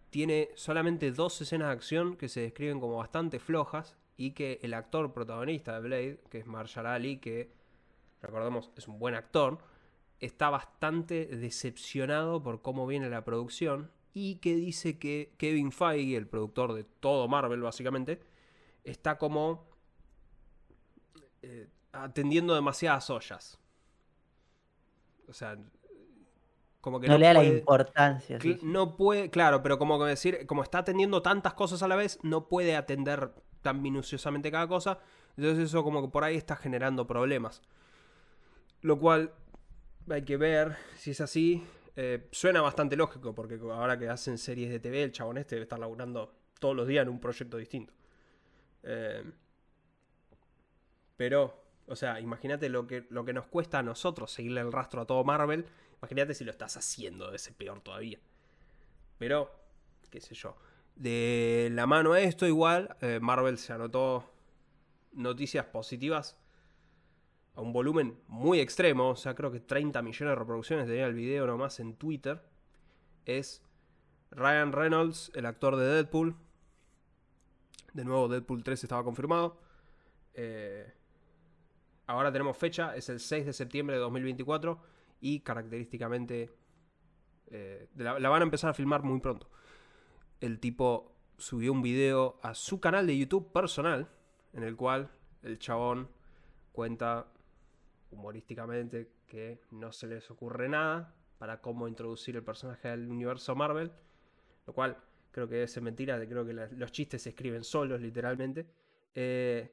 Tiene solamente dos escenas de acción que se describen como bastante flojas. Y que el actor protagonista de Blade, que es Marshall Ali, que recordemos es un buen actor, está bastante decepcionado por cómo viene la producción. Y que dice que Kevin Feige, el productor de todo Marvel básicamente, está como eh, atendiendo demasiadas ollas. O sea, como que No, le da la puede- importancia. sí, Cl- sí. No puede, claro, pero como decir, como está atendiendo tantas cosas a la vez, no puede atender tan minuciosamente cada cosa. Entonces eso como que por ahí está generando problemas. Lo cual hay que ver si es así. Eh, suena bastante lógico, porque ahora que hacen series de TV, el chabón este debe estar laburando todos los días en un proyecto distinto. Eh, pero, o sea, imagínate lo que, lo que nos cuesta a nosotros seguirle el rastro a todo Marvel. Imagínate si lo estás haciendo, ser peor todavía. Pero, qué sé yo. De la mano a esto, igual, eh, Marvel se anotó noticias positivas a un volumen muy extremo. O sea, creo que 30 millones de reproducciones tenía el video nomás en Twitter. Es Ryan Reynolds, el actor de Deadpool. De nuevo, Deadpool 3 estaba confirmado. Eh, ahora tenemos fecha, es el 6 de septiembre de 2024. Y característicamente eh, la, van a empezar a filmar muy pronto. El tipo subió un video a su canal de YouTube personal, en el cual el chabón cuenta humorísticamente que no se les ocurre nada para cómo introducir el personaje al universo Marvel, lo cual creo que es mentira, creo que los chistes se escriben solos literalmente. Eh,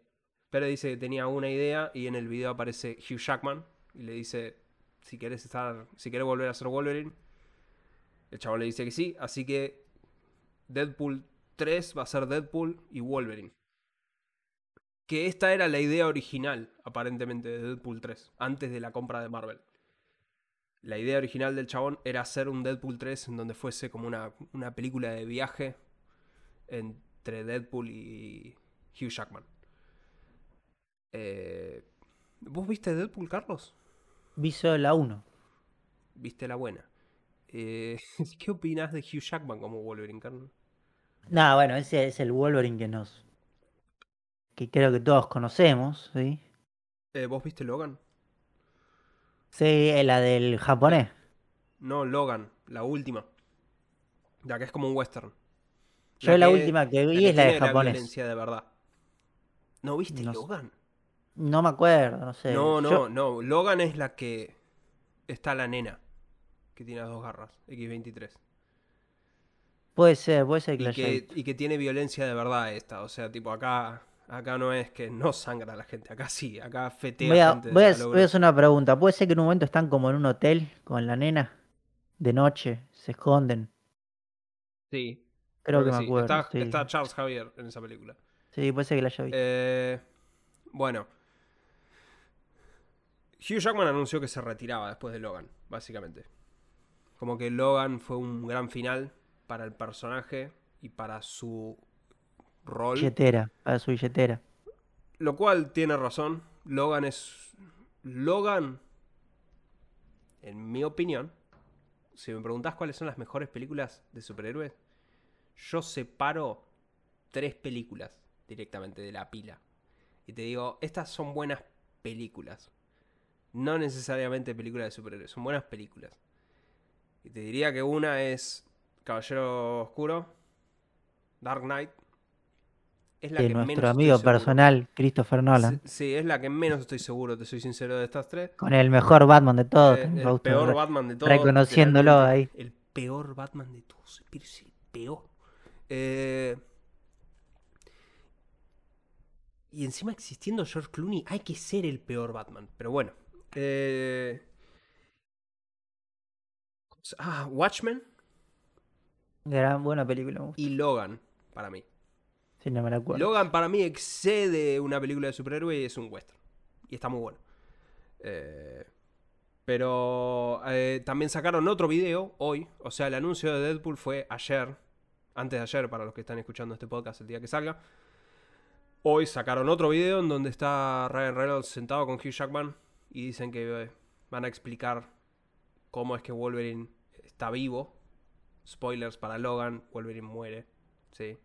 pero dice que tenía una idea y en el video aparece Hugh Jackman y le dice si querés estar, si querés volver a ser Wolverine. El chabón le dice que sí, así que Deadpool 3 va a ser Deadpool y Wolverine. Que esta era la idea original, aparentemente, de Deadpool 3, antes de la compra de Marvel. La idea original del chabón era hacer un Deadpool 3 en donde fuese como una, una película de viaje entre Deadpool y Hugh Jackman. Eh, ¿Vos viste Deadpool, Carlos? Vi solo la 1. Viste la buena. Eh, <laughs> ¿Qué opinas de Hugh Jackman como Wolverine, Carlos? No, bueno, ese es el Wolverine que nos. que creo que todos conocemos, ¿sí? Eh, ¿Vos viste Logan? Sí, es la del japonés. No, Logan, la última. La que es como un western. Yo la que- última que vi que es la de japonés. violencia de verdad. ¿No viste No sé. No me acuerdo, no sé. No, no, Yo- no. Logan es la que está la nena. Que tiene las dos garras. X23. Puede ser, puede ser que Y la haya que, visto. y que tiene violencia de verdad esta. O sea, tipo, acá. Acá no es que no sangra la gente. Acá sí. Acá fetea Voy a, gente. voy, a, voy hacer una pregunta. ¿Puede ser que en un momento están como en un hotel con la nena? De noche, se esconden. Sí. Creo que, me sí. acuerdo. Está, sí. está Charles Javier en esa película. Sí, puede ser que la haya visto. Eh, bueno. Hugh Jackman anunció que se retiraba después de Logan, básicamente. Como que Logan fue un gran final para el personaje y para su rol. billetera, para su billetera. Lo cual tiene razón. Logan es. Logan. En mi opinión. Si me preguntás cuáles son las mejores películas de superhéroes. Yo separo tres películas directamente de la pila. Y te digo, estas son buenas películas. No necesariamente películas de superhéroes, son buenas películas. Y te diría que una es Caballero Oscuro, Dark Knight. Es la De que menos nuestro amigo seguro. personal, Christopher Nolan. Sí, sí, es la que menos estoy seguro, te soy sincero, de estas tres. Con el mejor Batman de todos. Eh, el peor. Batman de todos. reconociéndolo literalmente. El peor Batman de todos. El peor. Eh, y encima existiendo George Clooney, hay que ser el peor Batman. Pero bueno. Eh, ah, Watchmen Gran, buena película. me gusta. y Logan, para mí. Sí, no me la acuerdo. Logan para mí excede una película de superhéroe y es un western. Y está muy bueno. Eh, pero eh, también sacaron otro video hoy. O sea, el anuncio de Deadpool fue ayer. Antes de ayer, para los que están escuchando este podcast el día que salga. Hoy sacaron otro video en donde está Ryan Reynolds sentado con Hugh Jackman. Y dicen que eh, van a explicar cómo es que Wolverine está vivo. Spoilers para Logan. Wolverine muere. Sí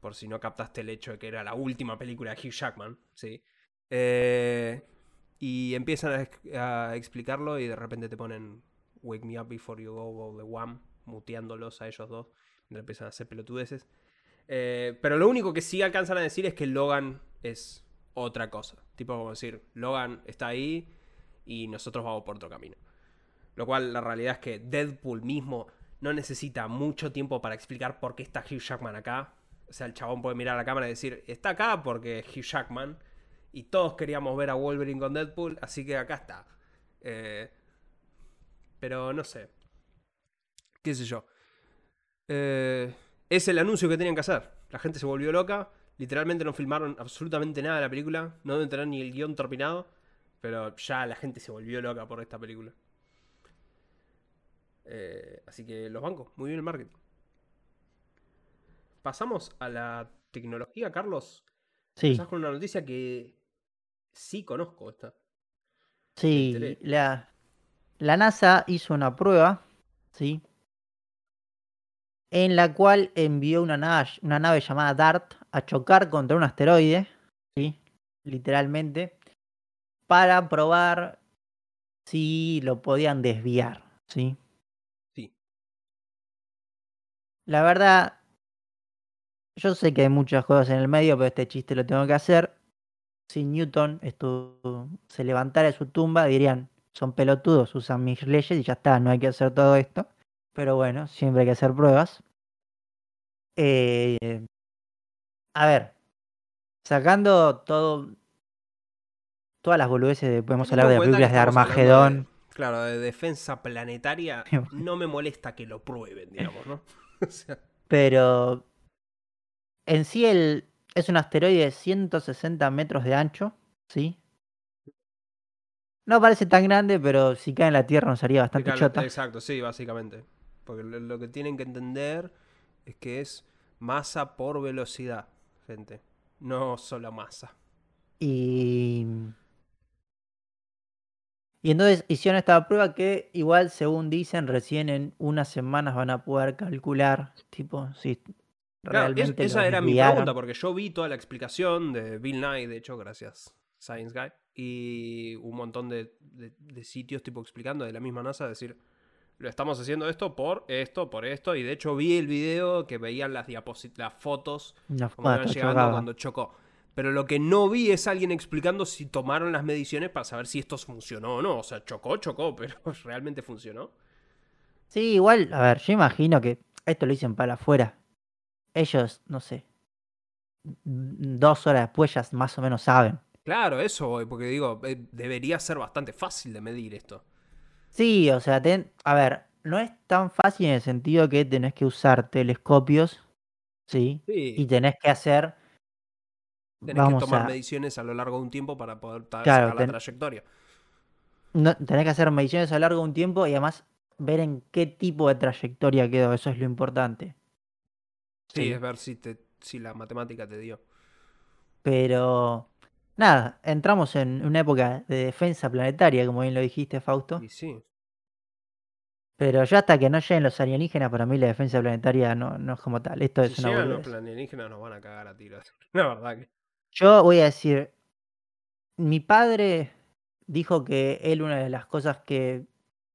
por si no captaste el hecho de que era la última película de Hugh Jackman, ¿sí? Eh, y empiezan a, ex- a explicarlo y de repente te ponen Wake Me Up Before You Go o The One, muteándolos a ellos dos, mientras empiezan a hacer pelotudeces. Eh, pero lo único que sí alcanzan a decir es que Logan es otra cosa. Tipo como decir, Logan está ahí y nosotros vamos por otro camino. Lo cual la realidad es que Deadpool mismo no necesita mucho tiempo para explicar por qué está Hugh Jackman acá. O sea, el chabón puede mirar a la cámara y decir, está acá porque es Hugh Jackman. Y todos queríamos ver a Wolverine con Deadpool, así que acá está. Eh, pero no sé. ¿Qué sé yo? Eh, es el anuncio que tenían que hacer. La gente se volvió loca. Literalmente no filmaron absolutamente nada de la película. No deben tener ni el guion terminado. Pero ya la gente se volvió loca por esta película. Eh, así que los bancos, muy bien el marketing. Pasamos a la tecnología, Carlos. Sí, con una noticia que sí conozco esta. sí. La, la NASA hizo una prueba, ¿sí? En la cual envió una nave, una nave llamada DART a chocar contra un asteroide, ¿sí? Literalmente, para probar si lo podían desviar, ¿sí? Sí. La verdad, yo sé que hay muchas cosas en el medio, pero este chiste lo tengo que hacer. Si Newton se levantara de su tumba, dirían, son pelotudos, usan mis leyes y ya está, no hay que hacer todo esto. Pero bueno, siempre hay que hacer pruebas. Eh, a ver, sacando todo, todas las boludeces de, podemos hablar de películas de Armagedón. de- claro, de defensa planetaria, <laughs> no me molesta que lo prueben, digamos, ¿no? <laughs> O sea, Pero en sí el, es un asteroide de 160 metros de ancho, ¿sí? No parece tan grande, pero si cae en la Tierra nos haría bastante claro, chota. Exacto, sí, básicamente. Porque lo que tienen que entender es que es masa por velocidad, gente. No solo masa. Y Y entonces hicieron esta prueba que igual, según dicen, recién en unas semanas van a poder calcular, tipo, si Claro, es- esa era mi pregunta, porque yo vi toda la explicación de Bill Nye, de hecho, gracias Science Guy, y un montón de, de- de sitios tipo explicando de la misma NASA, decir, lo estamos haciendo esto por esto, por esto, y de hecho vi el video que veían las las fotos No, como iban llegando cuando chocó. Pero lo que no vi es alguien explicando si tomaron las mediciones para saber si esto funcionó o no. O sea, chocó, chocó, <laughs> pero realmente funcionó. Sí, igual, a ver, yo imagino que esto lo dicen para afuera. Ellos, no sé, dos horas después ya más o menos saben. Claro, eso voy, porque digo, eh, debería ser bastante fácil de medir esto. Sí, o sea, ten- a ver, no es tan fácil en el sentido que tenés que usar telescopios, ¿sí? Y tenés que hacer, tenés vamos que tomar a, mediciones a lo largo de un tiempo para poder ta- claro, sacar la ten- trayectoria. no- tenés que hacer mediciones a lo largo de un tiempo y además ver en qué tipo de trayectoria quedó, eso es lo importante, Sí, ¿sí? es ver si, te, si la matemática te dio. Pero, nada, entramos en una época de defensa planetaria, como bien lo dijiste, Fausto. Y sí. Pero ya hasta que no lleguen los alienígenas, para mí la defensa planetaria no, no es como tal. Esto Si es una llegan los alienígenas nos van a cagar a tiros. <laughs> La verdad que. Yo voy a decir, mi padre dijo que él una de las cosas que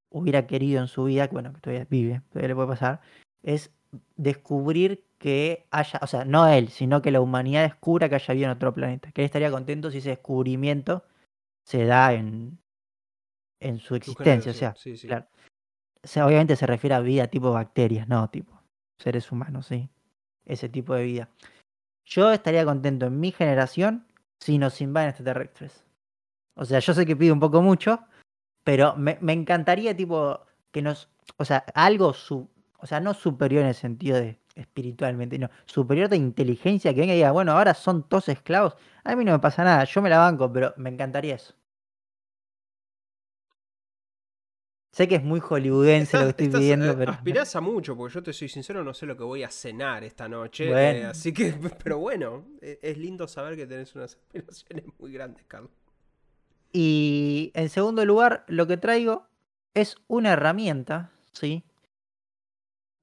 hubiera querido en su vida, que bueno, que todavía vive, todavía le puede pasar, es descubrir que haya, o sea, no él, sino que la humanidad descubra que haya vida en otro planeta. Que él estaría contento si ese descubrimiento se da en, en su existencia. O sea, Sí, sí. claro. O sea, obviamente se refiere a vida tipo bacterias, no tipo seres humanos, sí. Ese tipo de vida. Yo estaría contento en mi generación si nos invaden extraterrestres. O sea, yo sé que pido un poco mucho, pero me, me encantaría tipo que nos, o sea, algo su, o sea, no superior en el sentido de espiritualmente, no, superior de inteligencia que venga y diga, bueno, ahora son todos esclavos. A mí no me pasa nada, yo me la banco, pero me encantaría eso. Sé que es muy hollywoodense lo que estoy estás, pidiendo, eh, pero aspirás a mucho, porque yo te soy sincero, no sé lo que voy a cenar esta noche. eh, así que, <laughs> pero bueno, eh, es lindo saber que tenés unas <laughs> aspiraciones muy grandes, Carlos. Y en segundo lugar, lo que traigo es una herramienta, ¿sí?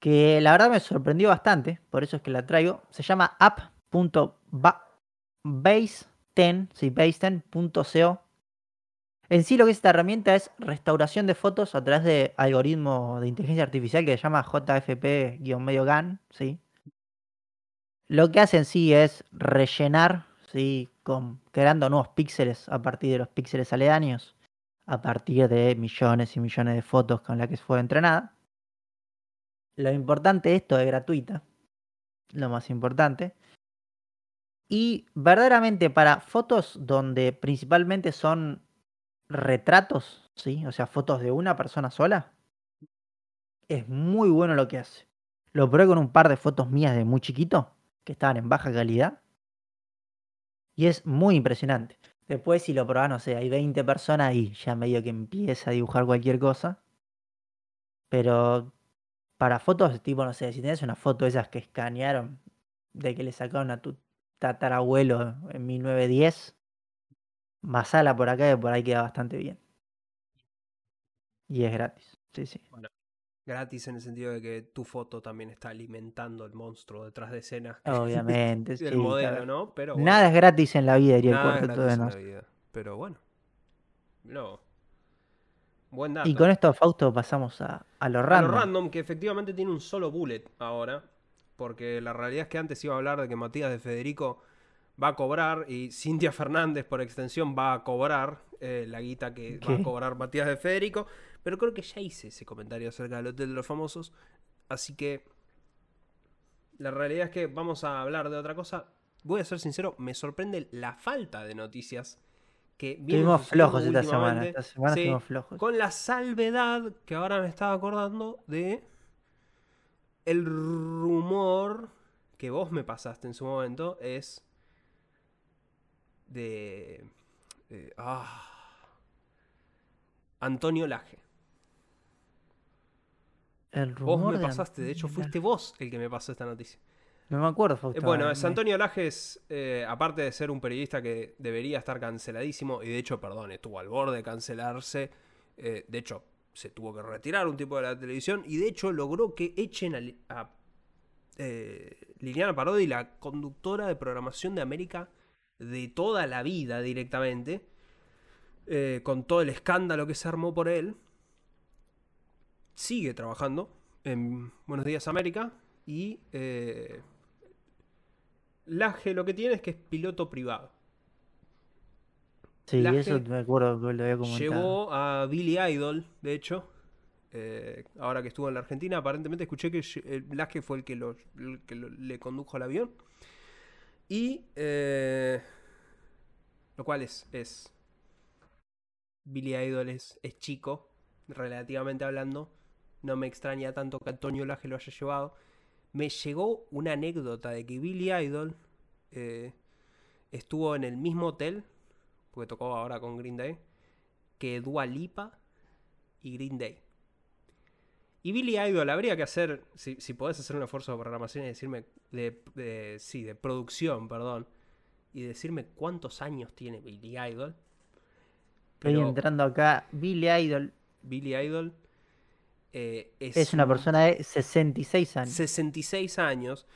Que la verdad me sorprendió bastante, por eso es que la traigo. Se llama app.base10, sí, base10.co. En sí lo que es esta herramienta es restauración de fotos a través de algoritmo de inteligencia artificial que se llama JFP-GAN, ¿sí? Lo que hace en sí es rellenar, ¿sí? Con, creando nuevos píxeles a partir de los píxeles aledaños, a partir de millones y millones de fotos con las que fue entrenada. Lo importante de esto es gratuita, lo más importante. Y verdaderamente para fotos donde principalmente son retratos, ¿sí? O sea, fotos de una persona sola, es muy bueno lo que hace. Lo probé con un par de fotos mías de muy chiquito, que estaban en baja calidad. Y es muy impresionante. Después, si lo probás, no sé, hay 20 personas y ya medio que empieza a dibujar cualquier cosa. Pero para fotos, tipo, no sé, si tenés una foto de esas que escanearon de que le sacaron a tu tatarabuelo en 1910, masala por acá y por ahí queda bastante bien. Y es gratis. Sí, sí. Bueno, gratis en el sentido de que tu foto también está alimentando el monstruo detrás de escenas que- <laughs> Obviamente, sí, modelo, claro. ¿no? Pero bueno, Nada es gratis en la vida, diría nada el es cuarteto de gratis en la vida. Pero bueno, no. Buen dato. Y con esto, Fausto, pasamos a, a lo A random. lo random, que efectivamente tiene un solo bullet ahora. Porque la realidad es que antes iba a hablar de que Matías de Federico va a cobrar y Cintia Fernández, por extensión, va a cobrar eh, la guita que va a cobrar Matías de Federico. Pero creo que ya hice ese comentario acerca del Hotel de los Famosos. Así que la realidad es que vamos a hablar de otra cosa. Voy a ser sincero, me sorprende la falta de noticias que Estuvimos flojos esta semana. Esta semana Sí, estuvimos flojos. con la salvedad que ahora me estaba acordando de el rumor que vos me pasaste en su momento es de, de- ah, Antonio Laje. El Vos rumor me de pasaste, de hecho fuiste vos el que me pasó esta noticia. No me acuerdo, Eh, Fausto. bueno, me- es Antonio Lajes, eh, aparte de ser un periodista que debería estar canceladísimo, y de hecho, perdón, estuvo al borde de cancelarse, Eh, de hecho, se tuvo que retirar un tipo de la televisión y de hecho logró que echen a, a eh, Liliana Parodi, la conductora de programación de América de toda la vida directamente, eh, con todo el escándalo que se armó por él, sigue trabajando en Buenos Días América y eh, Laje lo que tiene es que es piloto privado. Sí, Laje eso me acuerdo que lo había comentado. Llevó a Billy Idol, de hecho, eh, ahora que estuvo en la Argentina, aparentemente escuché que el Laje fue el que, lo, el que lo- le condujo al avión. Y. eh, lo cual es. es Billy Idol es, es chico, relativamente hablando. No me extraña tanto que Antonio Laje lo haya llevado. Me llegó una anécdota de que Billy Idol eh, estuvo en el mismo hotel, porque tocó ahora con Green Day, que Dua Lipa y Green Day. Y Billy Idol, habría que hacer, si, si podés hacer un esfuerzo de programación y decirme, de, de- sí, de producción, perdón, y decirme cuántos años tiene Billy Idol. Estoy entrando acá. Billy Idol Billy Idol eh, es, es una un- persona de 66 años. 66 años.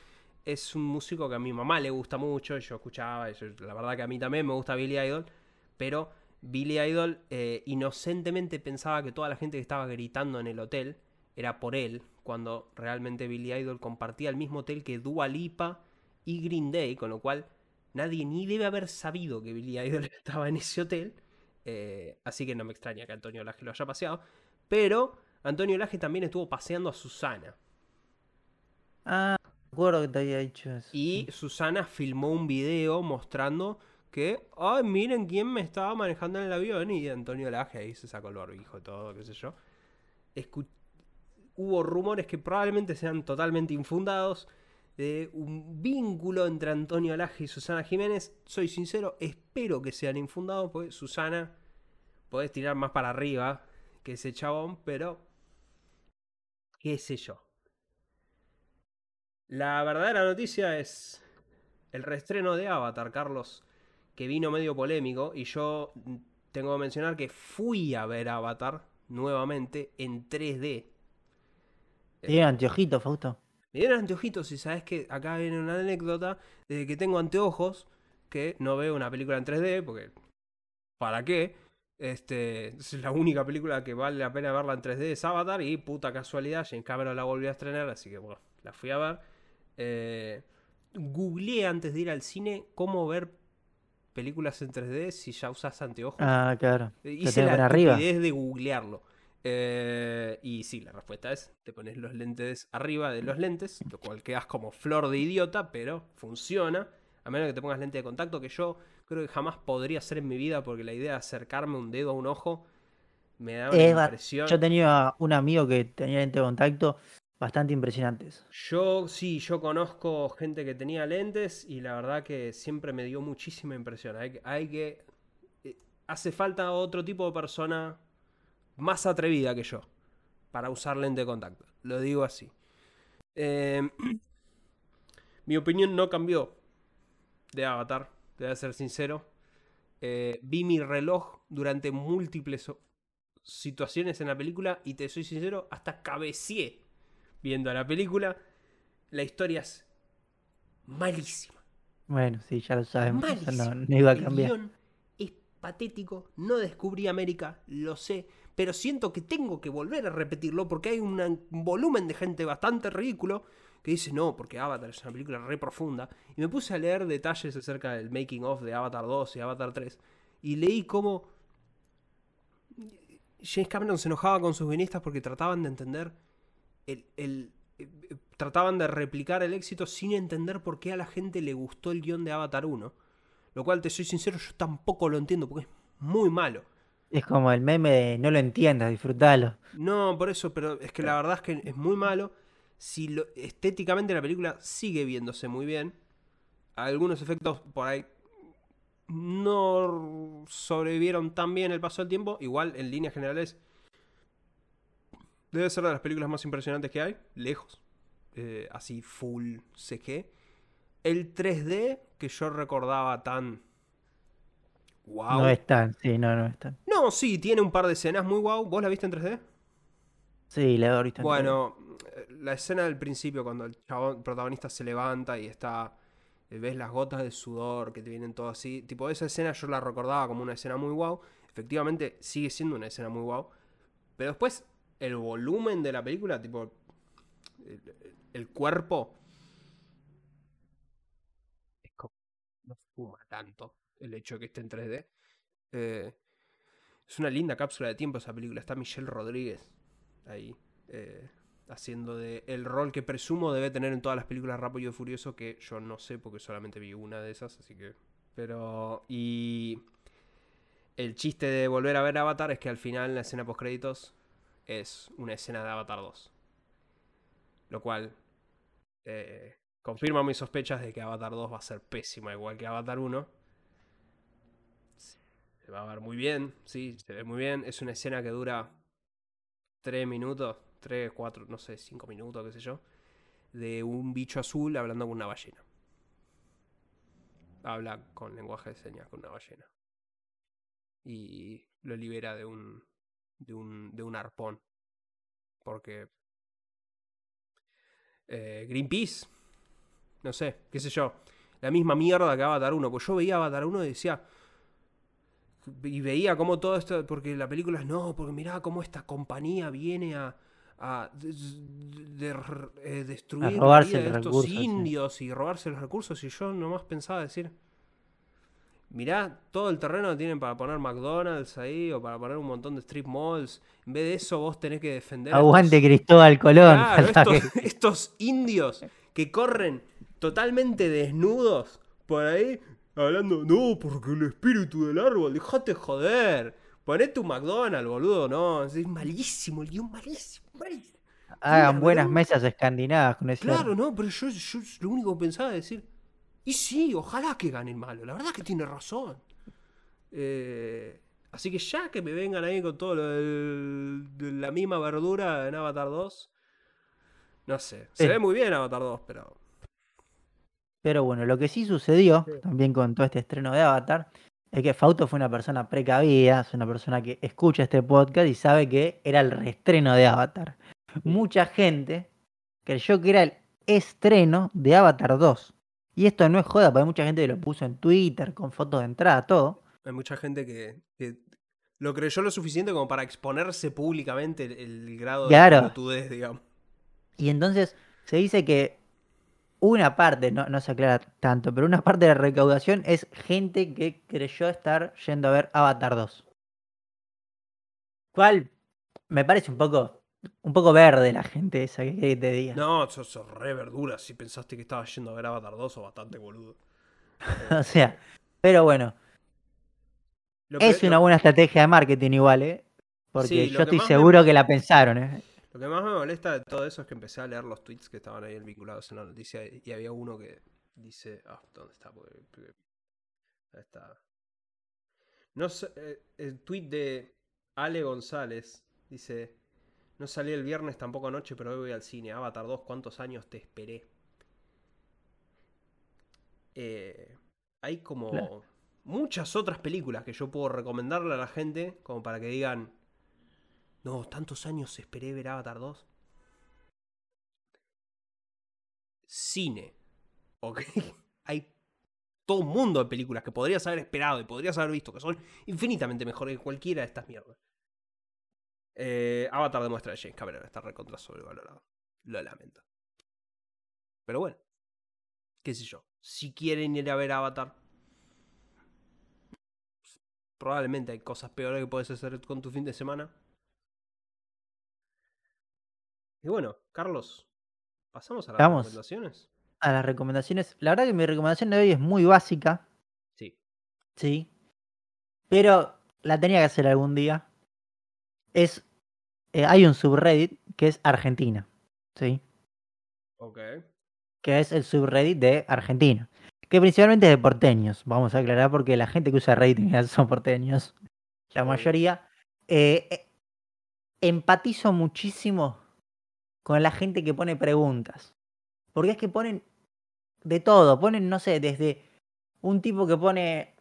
Es un músico que a mi mamá le gusta mucho. Yo escuchaba, yo- la verdad que a mí también me gusta Billy Idol. Pero Billy Idol eh, inocentemente pensaba que toda la gente que estaba gritando en el hotel era por él. Cuando realmente Billy Idol compartía el mismo hotel que Dua Lipa y Green Day. Con lo cual nadie ni debe haber sabido que Billy Idol <laughs> estaba en ese hotel. Eh, así que no me extraña que Antonio Laje lo haya paseado. Pero Antonio Laje también estuvo paseando a Susana. Ah, me acuerdo que te había dicho eso. Y Susana filmó un video mostrando que, ay, miren quién me estaba manejando en el avión. Y Antonio Laje ahí se sacó el barbijo todo, qué sé yo. Escu- Hubo rumores que probablemente sean totalmente infundados de un vínculo entre Antonio Laje y Susana Jiménez. Soy sincero, espero que sean infundados, porque Susana podés tirar más para arriba que ese chabón, pero qué sé yo. La verdadera noticia es el reestreno de Avatar, Carlos, que vino medio polémico y yo tengo que mencionar que fui a ver Avatar nuevamente en 3D. Tiene anteojitos, Fausto. Me dieron anteojitos y sabes que acá viene una anécdota de que tengo anteojos que no veo una película en 3D porque ¿para qué? Este, es la única película que vale la pena verla en 3D es Avatar y puta casualidad James Cameron la volvió a estrenar, así que bueno, la fui a ver. Eh, googleé antes de ir al cine cómo ver películas en 3D si ya usas anteojos. Ah, claro. Lo Hice la arriba. de googlearlo. Eh, y sí, la respuesta es, te pones los lentes arriba de los lentes, lo cual quedas como flor de idiota, pero funciona. A menos que te pongas lente de contacto, que yo creo que jamás podría hacer en mi vida, porque la idea de acercarme un dedo a un ojo me da una impresión. Yo tenía un amigo que tenía lente de contacto bastante impresionantes. Yo sí, yo conozco gente que tenía lentes y la verdad que siempre me dio muchísima impresión. Hay que, hay que eh, hace falta otro tipo de persona más atrevida que yo para usar lente de contacto. Lo digo así. Eh, <clears throat> mi opinión no cambió de Avatar, debo ser sincero. Eh, vi mi reloj durante múltiples situaciones en la película y te soy sincero, hasta cabeceé viendo la película. La historia es malísima. Bueno, sí, ya lo sabemos. no, no iba a El cambiar. guion es patético. No descubrí América, lo sé. Pero siento que tengo que volver a repetirlo porque hay un volumen de gente bastante ridículo que dice no, porque Avatar es una película re profunda. Y me puse a leer detalles acerca del making of de Avatar 2 y Avatar 3. Y leí cómo James Cameron se enojaba con sus guionistas porque trataban de entender el, el- eh, trataban de replicar el éxito sin entender por qué a la gente le gustó el guion de Avatar 1. Lo cual, te soy sincero, yo tampoco lo entiendo porque es muy malo. Es como el meme de no lo entiendas, disfrutalo. No, por eso, pero es que la verdad es que es muy malo. Si lo- estéticamente la película sigue viéndose muy bien. Algunos efectos por ahí no sobrevivieron tan bien el paso del tiempo. Igual, en líneas generales, debe ser de las películas más impresionantes que hay. Lejos. Eh, así, full CG. El 3D que yo recordaba tan wow. No están, sí, no, no están. No, sí, tiene un par de escenas muy wow. ¿Vos la viste en 3D? Sí, la he visto. en Bueno, la escena del principio, cuando el protagonista se levanta y está. eh, Ves las gotas de sudor que te vienen todo así. Tipo, esa escena yo la recordaba como una escena muy wow. Efectivamente, sigue siendo una escena muy wow. Pero después, el volumen de la película, tipo. El, el cuerpo. Es como. No fuma tanto el hecho de que esté en 3D. Eh, es una linda cápsula de tiempo esa película. Está Michelle Rodríguez ahí. eh, haciendo de el rol que presumo debe tener en todas las películas Rápido y Furioso, que yo no sé porque solamente vi una de esas, así que... Pero... Y... El chiste de volver a ver Avatar es que al final la escena post créditos es una escena de Avatar 2. Lo cual eh, confirma mis sospechas de que Avatar 2 va a ser pésima igual que Avatar 1. Se va a ver muy bien, sí, se ve muy bien. Es una escena que dura 3 minutos, 3, 4, no sé, 5 minutos, qué sé yo. De un bicho azul hablando con una ballena. Habla con lenguaje de señas con una ballena. Y lo libera de un, de un, de un arpón. Porque eh, Greenpeace, no sé, qué sé yo, la misma mierda que Avatar 1. Pues yo veía Avatar 1 y decía, y veía cómo todo esto, porque la película es no, porque mirá cómo esta compañía viene a, a de- de- eh, destruir A la vida de estos recurso, sí. indios y robarse los recursos. Y yo nomás pensaba decir, mirá todo el terreno que tienen para poner McDonald's ahí o para poner un montón de strip malls. En vez de eso vos tenés que defender a estos- Aguante Cristóbal Colón. Claro, estos, que- <laughs> estos indios que corren totalmente desnudos por ahí hablando, no, porque el espíritu del árbol, dejate joder. Poné tu McDonald's, boludo, no. Es malísimo, el guion malísimo, malísimo. Hagan buenas boludo. mesas escandinavas con ese. Claro, no, pero yo, yo lo único que pensaba es decir, y sí, ojalá que gane el malo, la verdad que tiene razón. Eh, así que ya que me vengan ahí con todo lo del- de la misma verdura en Avatar 2, no sé, se Sí. ve muy bien Avatar 2, pero... Pero bueno, lo que sí sucedió también con todo este estreno de Avatar es que Fausto fue una persona precavida, es una persona que escucha este podcast y sabe que era el reestreno de Avatar. Mucha gente creyó que era el estreno de Avatar 2. Y esto no es joda, porque hay mucha gente que lo puso en Twitter con fotos de entrada, todo. Hay mucha gente que, que lo creyó lo suficiente como para exponerse públicamente el, el grado Claro. de pelotudez, digamos. Y entonces se dice que una parte, no, no se aclara tanto, pero una parte de la recaudación es gente que creyó estar yendo a ver Avatar 2. Cual me parece un poco, un poco verde la gente esa que, te diga. No, sos, sos re verdura. Si pensaste que estabas yendo a ver Avatar 2 o bastante boludo. <laughs> o sea, pero bueno, Lo es una lo- buena estrategia de marketing igual, ¿eh? Porque Sí, yo estoy me- seguro que la pensaron, ¿eh? Lo que más me molesta de todo eso es que empecé a leer los tweets que estaban ahí vinculados en la noticia y había uno que dice. Ah, ¿dónde está? Porque- porque- Ahí está. No eh, el tweet de Ale González dice: No salí el viernes tampoco anoche, pero hoy voy al cine. Avatar 2, ¿cuántos años te esperé? Eh, hay como Claro. muchas otras películas que yo puedo recomendarle a la gente como para que digan. No, tantos años esperé ver Avatar 2. Cine. Ok. <laughs> Hay todo un mundo de películas que podrías haber esperado y podrías haber visto que son infinitamente mejores que cualquiera de estas mierdas. Eh, Avatar demuestra que James Cameron está recontra sobrevalorado. Lo lamento. Pero bueno. Qué sé yo. Si quieren ir a ver Avatar. Probablemente hay cosas peores que puedes hacer con tu fin de semana. Y bueno, Carlos, pasamos a las Vamos. recomendaciones. A las recomendaciones. La verdad que mi recomendación de hoy es muy básica, Sí. sí. Pero la tenía que hacer algún día. Es. eh, hay un subreddit que es Argentina. ¿Sí? Ok. que es el subreddit de Argentina, que principalmente es de porteños, vamos a aclarar porque la gente que usa Reddit en general son porteños, la mayoría. Eh, eh, empatizo muchísimo con la gente que pone preguntas, porque es que ponen de todo, ponen, no sé, desde un tipo que pone,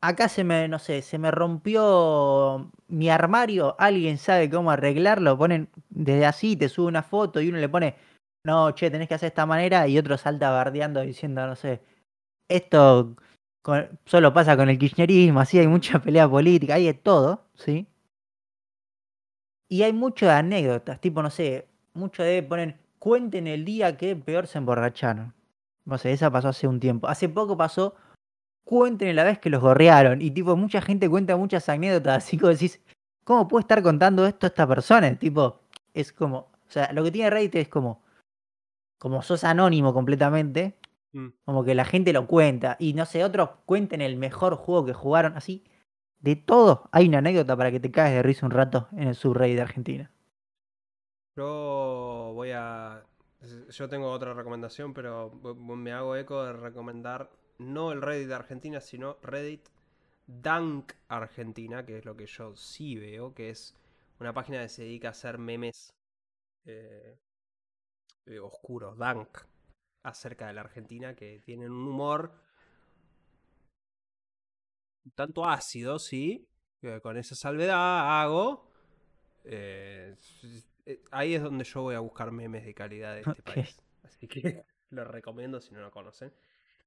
acá se me, no sé, se me rompió mi armario, alguien sabe cómo arreglarlo, ponen desde así, te sube una foto y uno le pone, no, che, tenés que hacer esta manera y otro salta bardeando diciendo, no sé, esto solo pasa con el kirchnerismo, así hay mucha pelea política, hay de todo, ¿sí? Y hay muchas anécdotas, tipo, no sé, mucho de ponen, cuenten el día que peor se emborracharon. No sé, esa pasó hace un tiempo. Hace poco pasó cuenten la vez que los gorrearon. Y tipo, mucha gente cuenta muchas anécdotas, así como decís, ¿cómo puede estar contando esto esta persona? Tipo, es como, o sea, lo que tiene Reddit es como, como sos anónimo completamente, mm. como que la gente lo cuenta. Y no sé, otros cuenten el mejor juego que jugaron, así. De todo, hay una anécdota para que te caes de risa un rato en el subreddit de Argentina. Yo voy a. Yo tengo otra recomendación, pero me hago eco de recomendar no el Reddit de Argentina, sino Reddit Dunk Argentina, que es lo que yo sí veo, que es una página que se dedica a hacer memes eh, eh, oscuros, Dunk, acerca de la Argentina, que tienen un humor tanto ácido, sí, con esa salvedad hago. Eh, ahí es donde yo voy a buscar memes de calidad de este país. Así que <laughs> lo recomiendo si no lo conocen.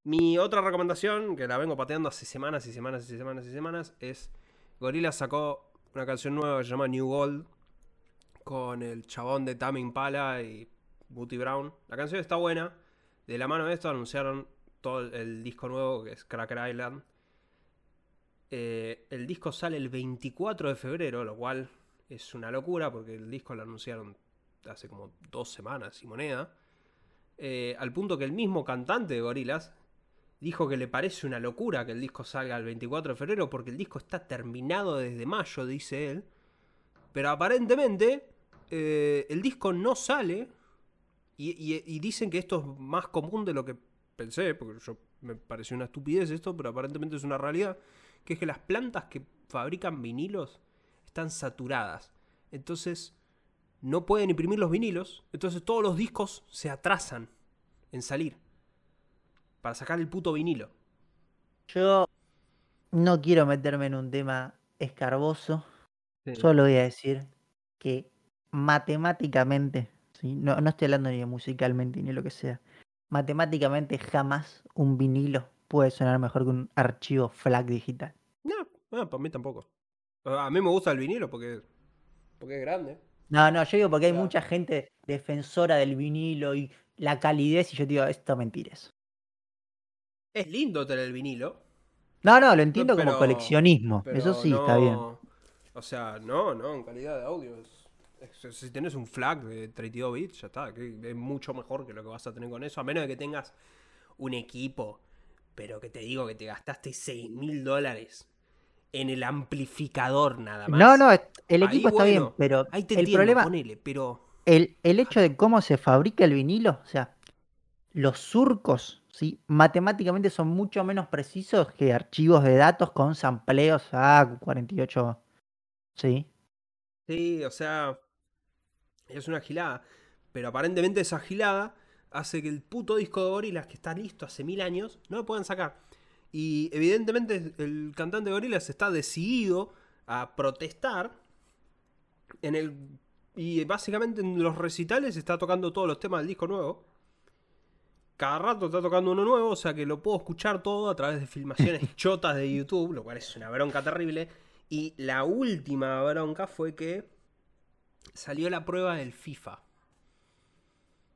Mi otra recomendación, que la vengo pateando hace semanas y semanas y semanas y semanas, es Gorilla sacó una canción nueva que se llama New Gold con el chabón de Tame Impala y Booty Brown. La canción está buena. De la mano de esto anunciaron todo el, disco nuevo que es Cracker Island. Eh, el disco sale el 24 de febrero, lo cual es una locura porque el disco lo anunciaron hace como dos semanas y moneda. Eh, al punto que el mismo cantante de Gorillaz dijo que le parece una locura que el disco salga el 24 de febrero porque el disco está terminado desde mayo, dice él. Pero aparentemente eh, el disco no sale y, dicen que esto es más común de lo que pensé, porque yo me pareció una estupidez esto, pero aparentemente es una realidad, que es que las plantas que fabrican vinilos están saturadas. Entonces no pueden imprimir los vinilos, entonces todos los discos se atrasan en salir para sacar el puto vinilo. Yo no quiero meterme en un tema escarboso. Solo voy a decir que matemáticamente, ¿sí? no, no estoy hablando ni musicalmente ni lo que sea, matemáticamente jamás un vinilo puede sonar mejor que un archivo FLAC digital. No, no para mí tampoco. A mí me gusta el vinilo porque, porque es grande. No, no, yo digo porque hay mucha gente defensora del vinilo y la calidez y yo digo, esto mentiras. Es lindo tener el vinilo. No, no, lo entiendo como coleccionismo. Eso sí, está bien. O sea, no, no, en calidad de audio. si tienes un flag de 32 bits, ya está. es mucho mejor que lo que vas a tener con eso. A menos de que tengas un equipo. Pero que te digo que te gastaste 6 mil dólares en el amplificador nada más. No, no, el equipo está bien, pero el problema, pero... El, el hecho de cómo se fabrica el vinilo, o sea, los surcos ¿sí? matemáticamente son mucho menos precisos que archivos de datos con sampleos a 48. ¿Sí? Sí, o sea, es una gilada. Pero aparentemente esa gilada hace que el puto disco de Gorillaz, que está listo hace mil años, no lo puedan sacar. Y evidentemente el cantante de Gorillaz está decidido a protestar. En el, y básicamente en los recitales está tocando todos los temas del disco nuevo cada rato está tocando uno nuevo, o sea que lo puedo escuchar todo a través de filmaciones <laughs> chotas de YouTube, lo cual es una bronca terrible. Y la última bronca fue que salió la prueba del FIFA.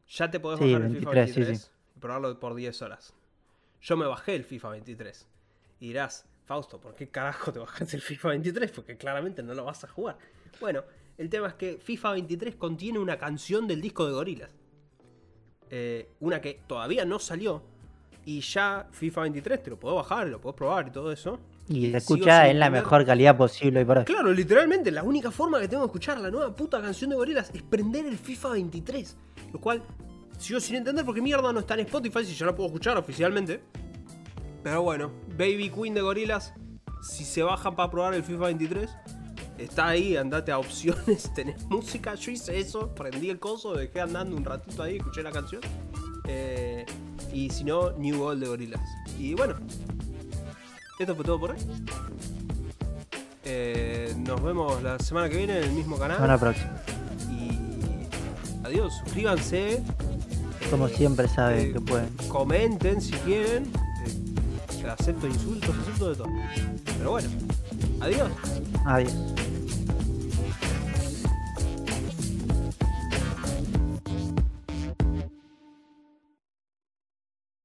Ya te podés bajar el FIFA 23 y probarlo por 10 horas. Yo me bajé el FIFA 23. Y dirás, Fausto, ¿por qué carajo te bajaste el FIFA 23? Porque claramente no lo vas a jugar. Bueno, el tema es que FIFA 23 contiene una canción del disco de Gorilas. Eh, una que todavía no salió. Y ya FIFA 23 te lo puedo bajar, lo puedo probar y todo eso. Y se escucha en la mejor calidad posible. para Claro, literalmente, la única forma que tengo de escuchar la nueva puta canción de Gorilas es prender el FIFA 23. Lo cual sigo sin entender porque mierda no está en Spotify si yo la puedo escuchar oficialmente. Pero bueno, Baby Queen de Gorilas, si se bajan para probar el FIFA 23, está ahí, andate a opciones, <laughs> tenés música. Yo hice eso, prendí el coso, dejé andando un ratito ahí, escuché la canción. Eh, y si no, New World de Gorillaz. Y bueno, esto fue todo por hoy. Eh, nos vemos la semana que viene en el mismo canal. Hasta la próxima. Y adiós, suscríbanse. Como siempre saben eh, que pueden. Comenten si quieren. Eh, acepto insultos, acepto de todo. Pero bueno, adiós. Adiós.